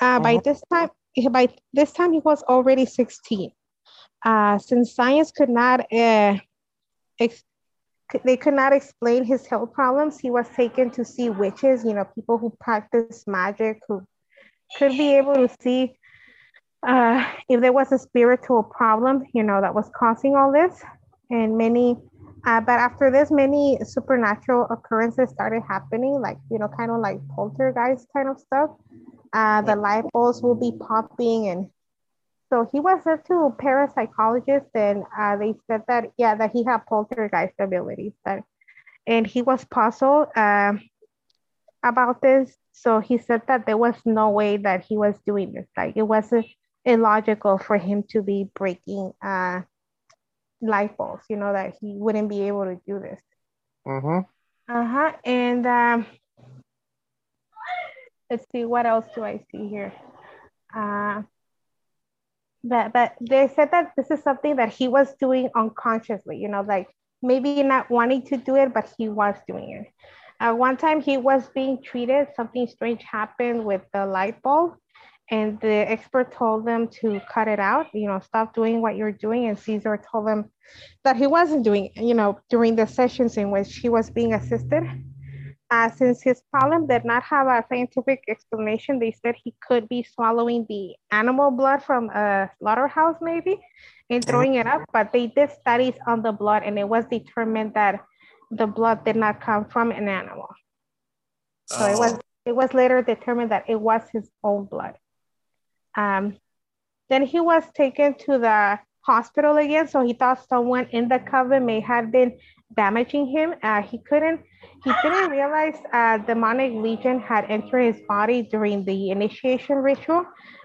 Uh, uh-huh. By this time, by this time, he was already 16. Uh, since science could not uh, ex- they could not explain his health problems. He was taken to see witches, you know, people who practice magic, who could be able to see uh, if there was a spiritual problem, you know, that was causing all this. And many, uh, but after this, many supernatural occurrences started happening, like, you know, kind of like poltergeist kind of stuff. Uh, the light bulbs will be popping and so he was sent to a parapsychologist, and uh, they said that yeah, that he had poltergeist abilities. That, and he was puzzled uh, about this. So he said that there was no way that he was doing this. Like it wasn't illogical for him to be breaking uh, light bulbs. You know that he wouldn't be able to do this. Uh-huh. Uh-huh. And um, let's see, what else do I see here? Uh, but but they said that this is something that he was doing unconsciously you know like maybe not wanting to do it but he was doing it. Uh, one time he was being treated something strange happened with the light bulb and the expert told them to cut it out you know stop doing what you're doing. And caesar told them that he wasn't doing you know during the sessions in which he was being assisted uh, since his problem did not have a scientific explanation, they said he could be swallowing the animal blood from a slaughterhouse, maybe, and throwing it up. But they did studies on the blood, and it was determined that the blood did not come from an animal. So oh. it was it was later determined that it was his own blood. Um, then he was taken to the hospital again. So he thought someone in the coven may have been damaging him. Uh, he couldn't he didn't realize uh, demonic legion had entered his body during the initiation ritual.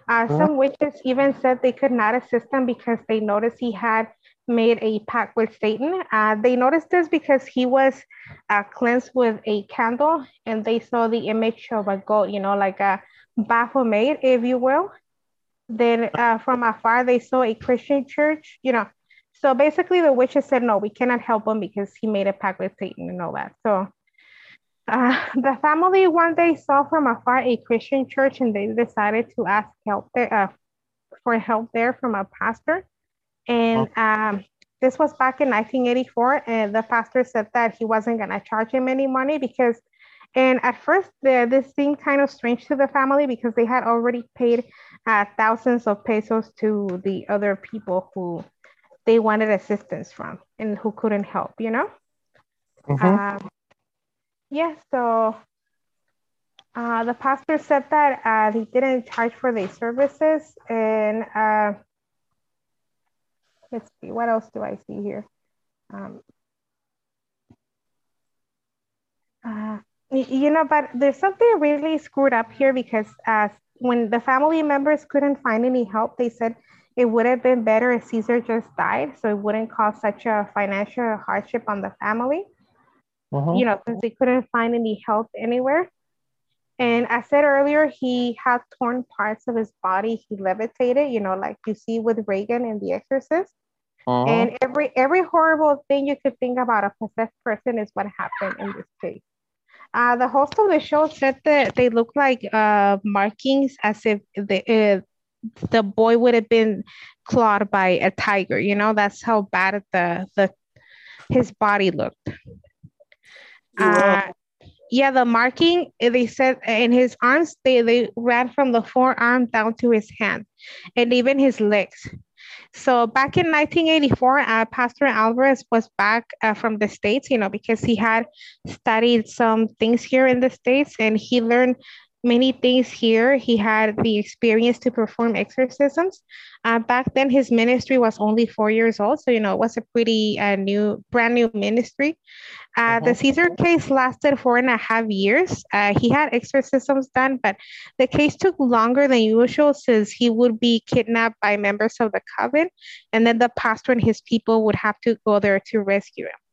Uh, some witches even said they could not assist him because they noticed he had made a pact with Satan. Uh, they noticed this because he was uh, cleansed with a candle and they saw the image of a goat, you know, like a Baphomet, if you will. Then uh, from afar, they saw a Christian church, you know. So basically, the witches said, no, we cannot help him because he made a pact with Satan and all that. So uh, the family one day saw from afar a Christian church and they decided to ask help there, uh, for help there from a pastor. And um, this was back in 1984. And the pastor said that he wasn't going to charge him any money because, and at first, the, this seemed kind of strange to the family because they had already paid uh, thousands of pesos to the other people who they wanted assistance from and who couldn't help, you know? Mm-hmm. Um, yeah, so uh, the pastor said that uh, he didn't charge for the services and uh, let's see, what else do I see here? Um, uh, you know, but there's something really screwed up here because uh, when the family members couldn't find any help, they said it would have been better if Caesar just died, so it wouldn't cause such a financial hardship on the family. Uh-huh. You know, since they couldn't find any help anywhere. And I said earlier, he had torn parts of his body. He levitated, you know, like you see with Regan in The Exorcist. Uh-huh. And every every horrible thing you could think about a possessed person is what happened in this case. Uh, the host of the show said that they look like uh, markings as if the uh, the boy would have been clawed by a tiger. You know, that's how bad the the his body looked. Uh, yeah, the marking, eh, they said in his arms, they, they ran from the forearm down to his hand and even his legs. So back in 1984, uh, Pastor Alvarez was back uh, from the States, you know, because he had studied some things here in the States and he learned many things here. He had the experience to perform exorcisms. Uh, back then, his ministry was only four years old. So, you know, it was a pretty uh, new, brand new ministry. Uh, the uh-huh. Caesar case lasted four and a half years. Uh, he had exorcisms done, but the case took longer than usual since he would be kidnapped by members of the coven, and then the pastor and his people would have to go there to rescue him.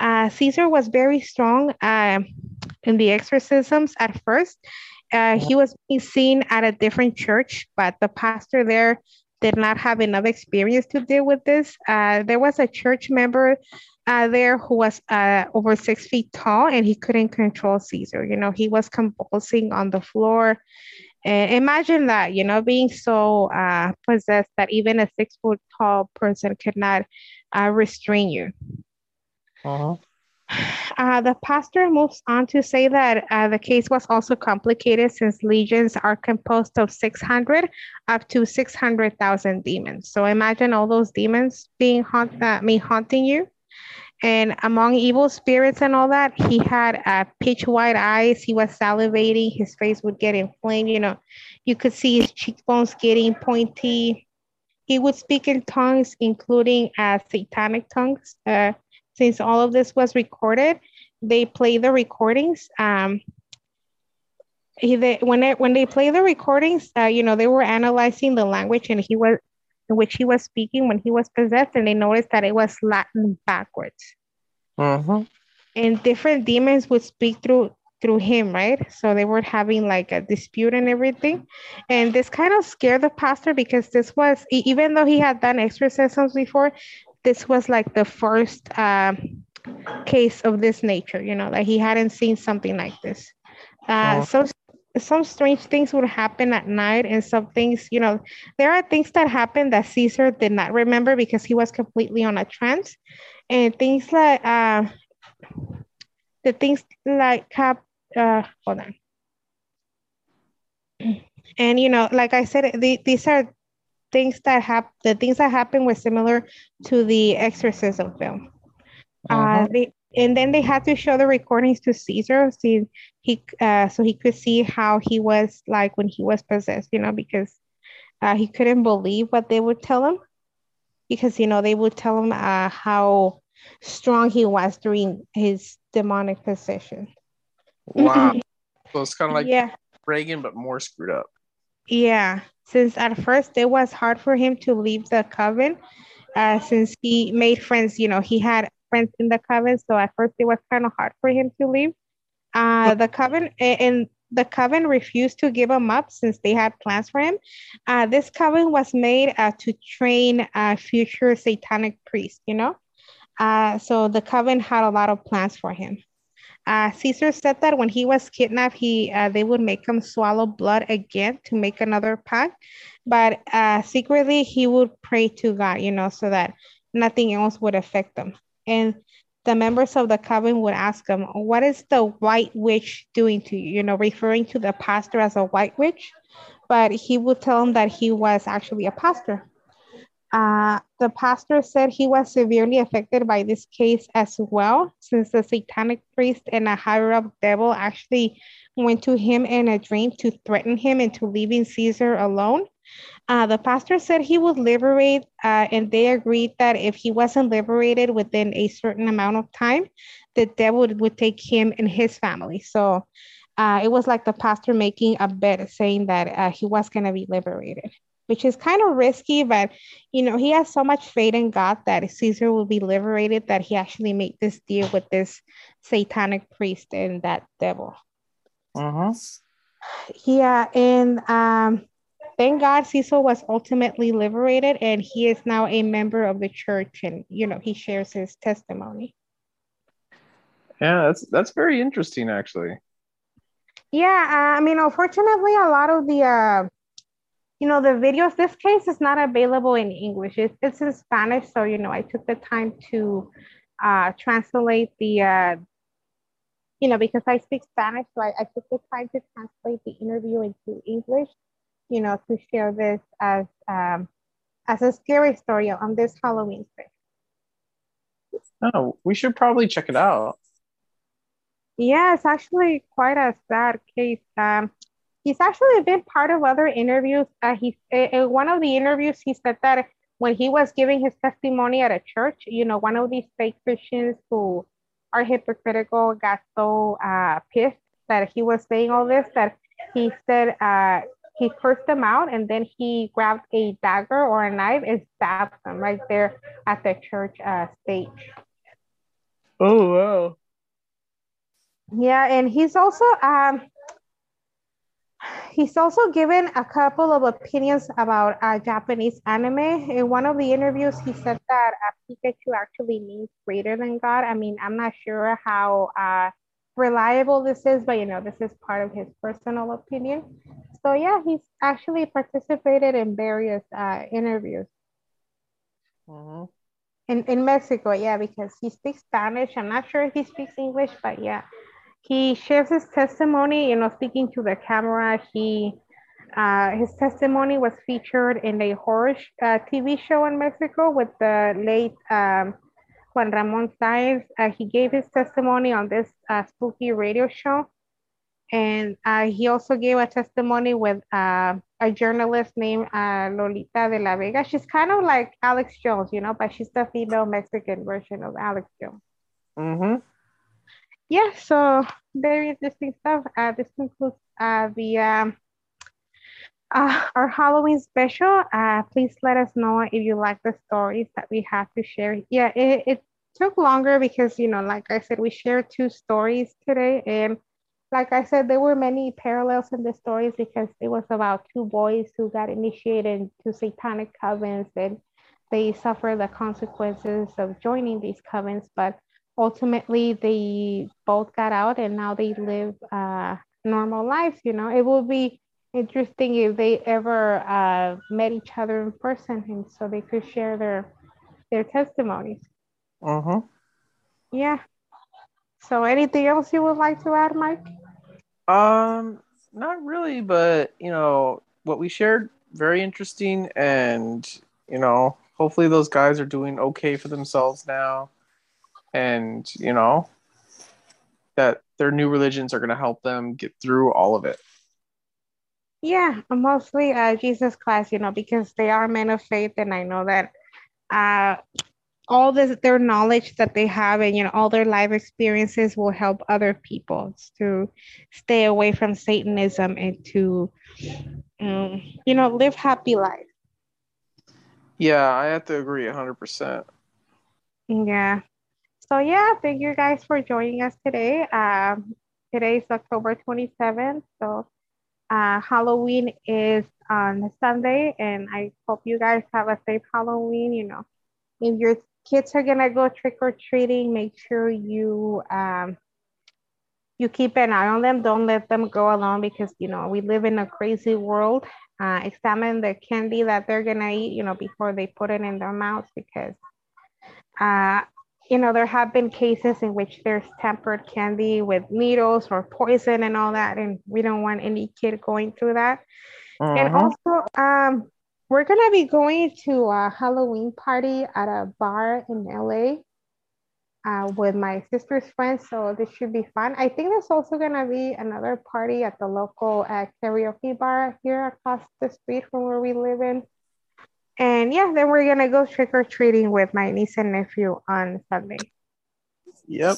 Uh, Caesar was very strong uh, in the exorcisms at first. Uh, he was seen at a different church, but the pastor there did not have enough experience to deal with this. Uh, there was a church member uh, there who was uh, over six feet tall and he couldn't control Caesar. You know, he was convulsing on the floor. And imagine that, you know, being so possessed that even a six foot tall person could not restrain you. Uh-huh. Uh, the pastor moves on to say that uh, the case was also complicated since legions are composed of 600 up to 600,000 demons. So imagine all those demons being haunt, uh, me haunting you. And among evil spirits and all that, he had uh, pitch white eyes. He was salivating. His face would get inflamed. You know, you could see his cheekbones getting pointy. He would speak in tongues, including uh, satanic tongues. Since all of this was recorded, they play the recordings. Um, he, they, when they, when they play the recordings, uh, you know, they were analyzing the language and he was in which he was speaking when he was possessed, and they noticed that it was Latin backwards. Uh-huh. And different demons would speak through through him, right? So they were having like a dispute and everything. And this kind of scared the pastor because this was, even though he had done exorcisms before, this was like the first uh, case of this nature, you know, like he hadn't seen something like this. Uh, uh-huh. So some strange things would happen at night and some things you know there are things that happened that caesar did not remember because he was completely on a trance and things like uh the things like cap uh hold on and you know like i said the, these are things that have the things that happen were similar to the exorcism film uh-huh. uh they and then they had to show the recordings to Caesar, see he uh, so he could see how he was like when he was possessed, you know, because uh, he couldn't believe what they would tell him, because you know they would tell him uh, how strong he was during his demonic possession. Wow, so it's kind of like yeah. Regan, but more screwed up. Yeah, since at first it was hard for him to leave the coven uh, since he made friends. You know, he had friends in the coven, so at first it was kind of hard for him to leave. Uh, the coven and the coven refused to give him up since they had plans for him. Uh, this coven was made uh, to train uh, future satanic priests, you know? Uh, so the coven had a lot of plans for him. Uh, Caesar said that when he was kidnapped, he uh, they would make him swallow blood again to make another pact, but secretly he would pray to God, you know, so that nothing else would affect them. And the members of the coven would ask him, What is the white witch doing to you? You know, referring to the pastor as a white witch. But he would tell them that he was actually a pastor. Uh, the pastor said he was severely affected by this case as well, since the satanic priest and a higher up devil actually went to him in a dream to threaten him into leaving Caesar alone. Uh, the pastor said he would liberate, uh, and they agreed that if he wasn't liberated within a certain amount of time, the devil would, take him and his family. So uh, it was like the pastor making a bet saying that uh, he was going to be liberated, which is kind of risky, but you know, he has so much faith in God that Caesar will be liberated that he actually made this deal with this satanic priest and that devil. Uh-huh. Yeah, and um, thank God Caesar was ultimately liberated and he is now a member of the church and you know he shares his testimony. Yeah, that's that's very interesting actually. Yeah, uh, I mean unfortunately a lot of the uh you know the videos this case is not available in English. It's, it's in Spanish so you know I took the time to uh translate the uh you know because I speak Spanish so I, I took the time to translate the interview into English you know, to share this as um, as a scary story on this Halloween special. Oh, we should probably check it out. Yeah, it's actually quite a sad case. Um, he's actually been part of other interviews. Uh, he, in one of the interviews, he said that when he was giving his testimony at a church, you know, one of these fake Christians who are hypocritical got so uh, pissed that he was saying all this that he said uh, he cursed them out and then he grabbed a dagger or a knife and stabbed them right there at the church uh, stage. Oh wow. Yeah, and he's also um he's also given a couple of opinions about uh, Japanese anime. In one of the interviews, he said that uh, Pikachu actually means greater than God. I mean, I'm not sure how uh, reliable this is, but you know, this is part of his personal opinion. So yeah, he's actually participated in various uh, interviews. Mm-hmm. In, in Mexico, yeah, because he speaks Spanish. I'm not sure if he speaks English, but yeah, he shares his testimony, you know, speaking to the camera. He uh, his testimony was featured in a horror uh, TV show in Mexico with the late um, Juan Ramon Saenz. Uh, he gave his testimony on this uh, spooky radio show. And uh, he also gave a testimony with uh, a journalist named Lolita de la Vega. She's kind of like Alex Jones, you know, but she's the female Mexican version of Alex Jones. Mm-hmm. Yeah, so very interesting stuff. Uh, this concludes uh, the um, uh, our Halloween special. Uh, please let us know if you like the stories that we have to share. Yeah, it, it took longer because, you know, like I said, we shared two stories today. And like I said, there were many parallels in the stories because it was about two boys who got initiated to satanic covens and they suffer the consequences of joining these covens. But ultimately, they both got out and now they live uh, normal lives. You know, it will be interesting if they ever uh, met each other in person and so they could share their their testimonies. Uh-huh. Yeah. So anything else you would like to add, Mike? Um, not really, but you know, what we shared very interesting and you know, hopefully those guys are doing okay for themselves now. And, you know, that their new religions are going to help them get through all of it. Yeah, mostly uh, Jesus Christ, you know, because they are men of faith, and I know that uh, all this their knowledge that they have and you know all their life experiences will help other people to stay away from satanism and to um, you know live happy life Yeah, I have to agree 100%. Yeah. So yeah, thank you guys for joining us today. Um, today is October 27th. So uh, Halloween is on Sunday, and I hope you guys have a safe Halloween. You know, if your kids are gonna go trick or treating, make sure you um, you keep an eye on them. Don't let them go alone because you know we live in a crazy world. Uh, examine the candy that they're gonna eat, you know, before they put it in their mouths because uh, you know, there have been cases in which there's tempered candy with needles or poison and all that, and we don't want any kid going through that. Uh-huh. And also, um, we're gonna be going to a Halloween party at a bar in LA uh, with my sister's friends, so this should be fun. I think there's also gonna be another party at the local uh, karaoke bar here across the street from where we live in. And yeah, then we're gonna go trick or treating with my niece and nephew on Sunday. Yep.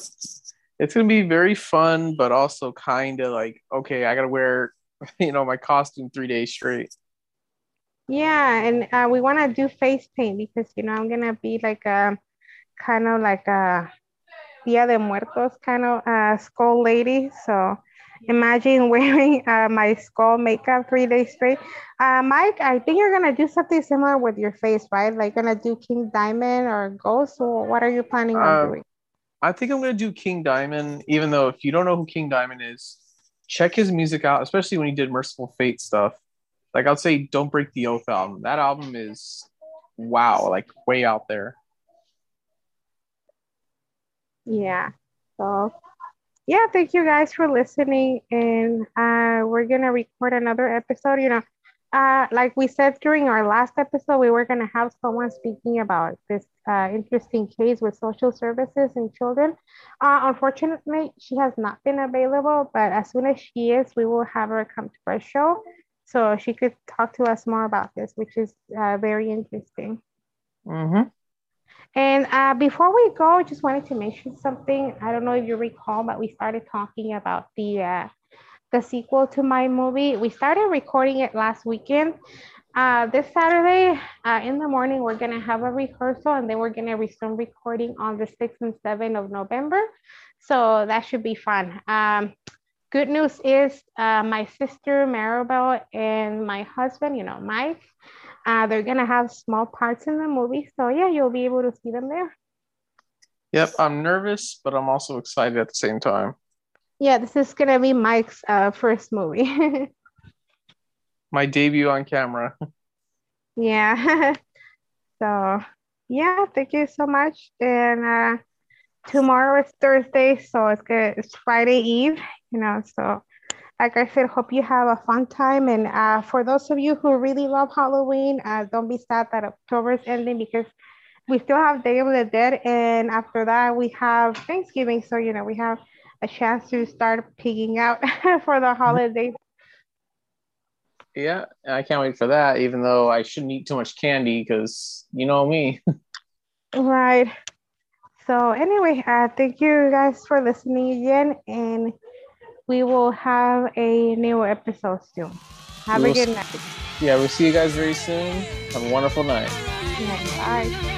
It's gonna be very fun, but also kind of like, okay, I gotta wear, you know, my costume three days straight. Yeah, and uh, we want to do face paint because you know I'm gonna be like a kind of like a Dia de Muertos kind of uh, skull lady. So imagine wearing uh, my skull makeup three days straight. Uh, Mike, I think you're gonna do something similar with your face, right? Like gonna do King Diamond or Ghost. Or what are you planning on uh, doing? I think I'm gonna do King Diamond. Even though if you don't know who King Diamond is, check his music out, especially when he did Mercyful Fate stuff. Like I'll say, Don't Break the Oath album. That album is wow, like way out there. Yeah. So yeah, thank you guys for listening. And uh, we're going to record another episode. You know, uh, like we said during our last episode, we were going to have someone speaking about this uh, interesting case with social services and children. Uh, unfortunately, she has not been available, but as soon as she is, we will have her come to our show so she could talk to us more about this, which is uh, very interesting. Mm-hmm. And uh, before we go, I just wanted to mention something. I don't know if you recall, but we started talking about the uh, the sequel to my movie. We started recording it last weekend. Uh, this Saturday uh, in the morning, we're gonna have a rehearsal, and then we're gonna resume recording on the 6th and 7th of November. So that should be fun. Um, good news is uh, my sister Maribel and my husband, you know, Mike, uh, they're gonna have small parts in the movie, so yeah, you'll be able to see them there. Yep, I'm nervous, but I'm also excited at the same time. Yeah, this is gonna be Mike's uh, first movie. My debut on camera. yeah. so yeah, thank you so much. And uh, tomorrow is Thursday, so it's good. It's Friday Eve, you know. So like I said, hope you have a fun time. And uh, for those of you who really love Halloween, uh, don't be sad that October is ending because we still have Day of the Dead. And after that, we have Thanksgiving. So, you know, we have a chance to start pigging out for the holidays. Yeah, I can't wait for that, even though I shouldn't eat too much candy because you know me. right. So, anyway, uh, thank you guys for listening again. And we will have a new episode soon. Have we'll a good night. Yeah, we'll see you guys very soon. Have a wonderful night. bye. Bye.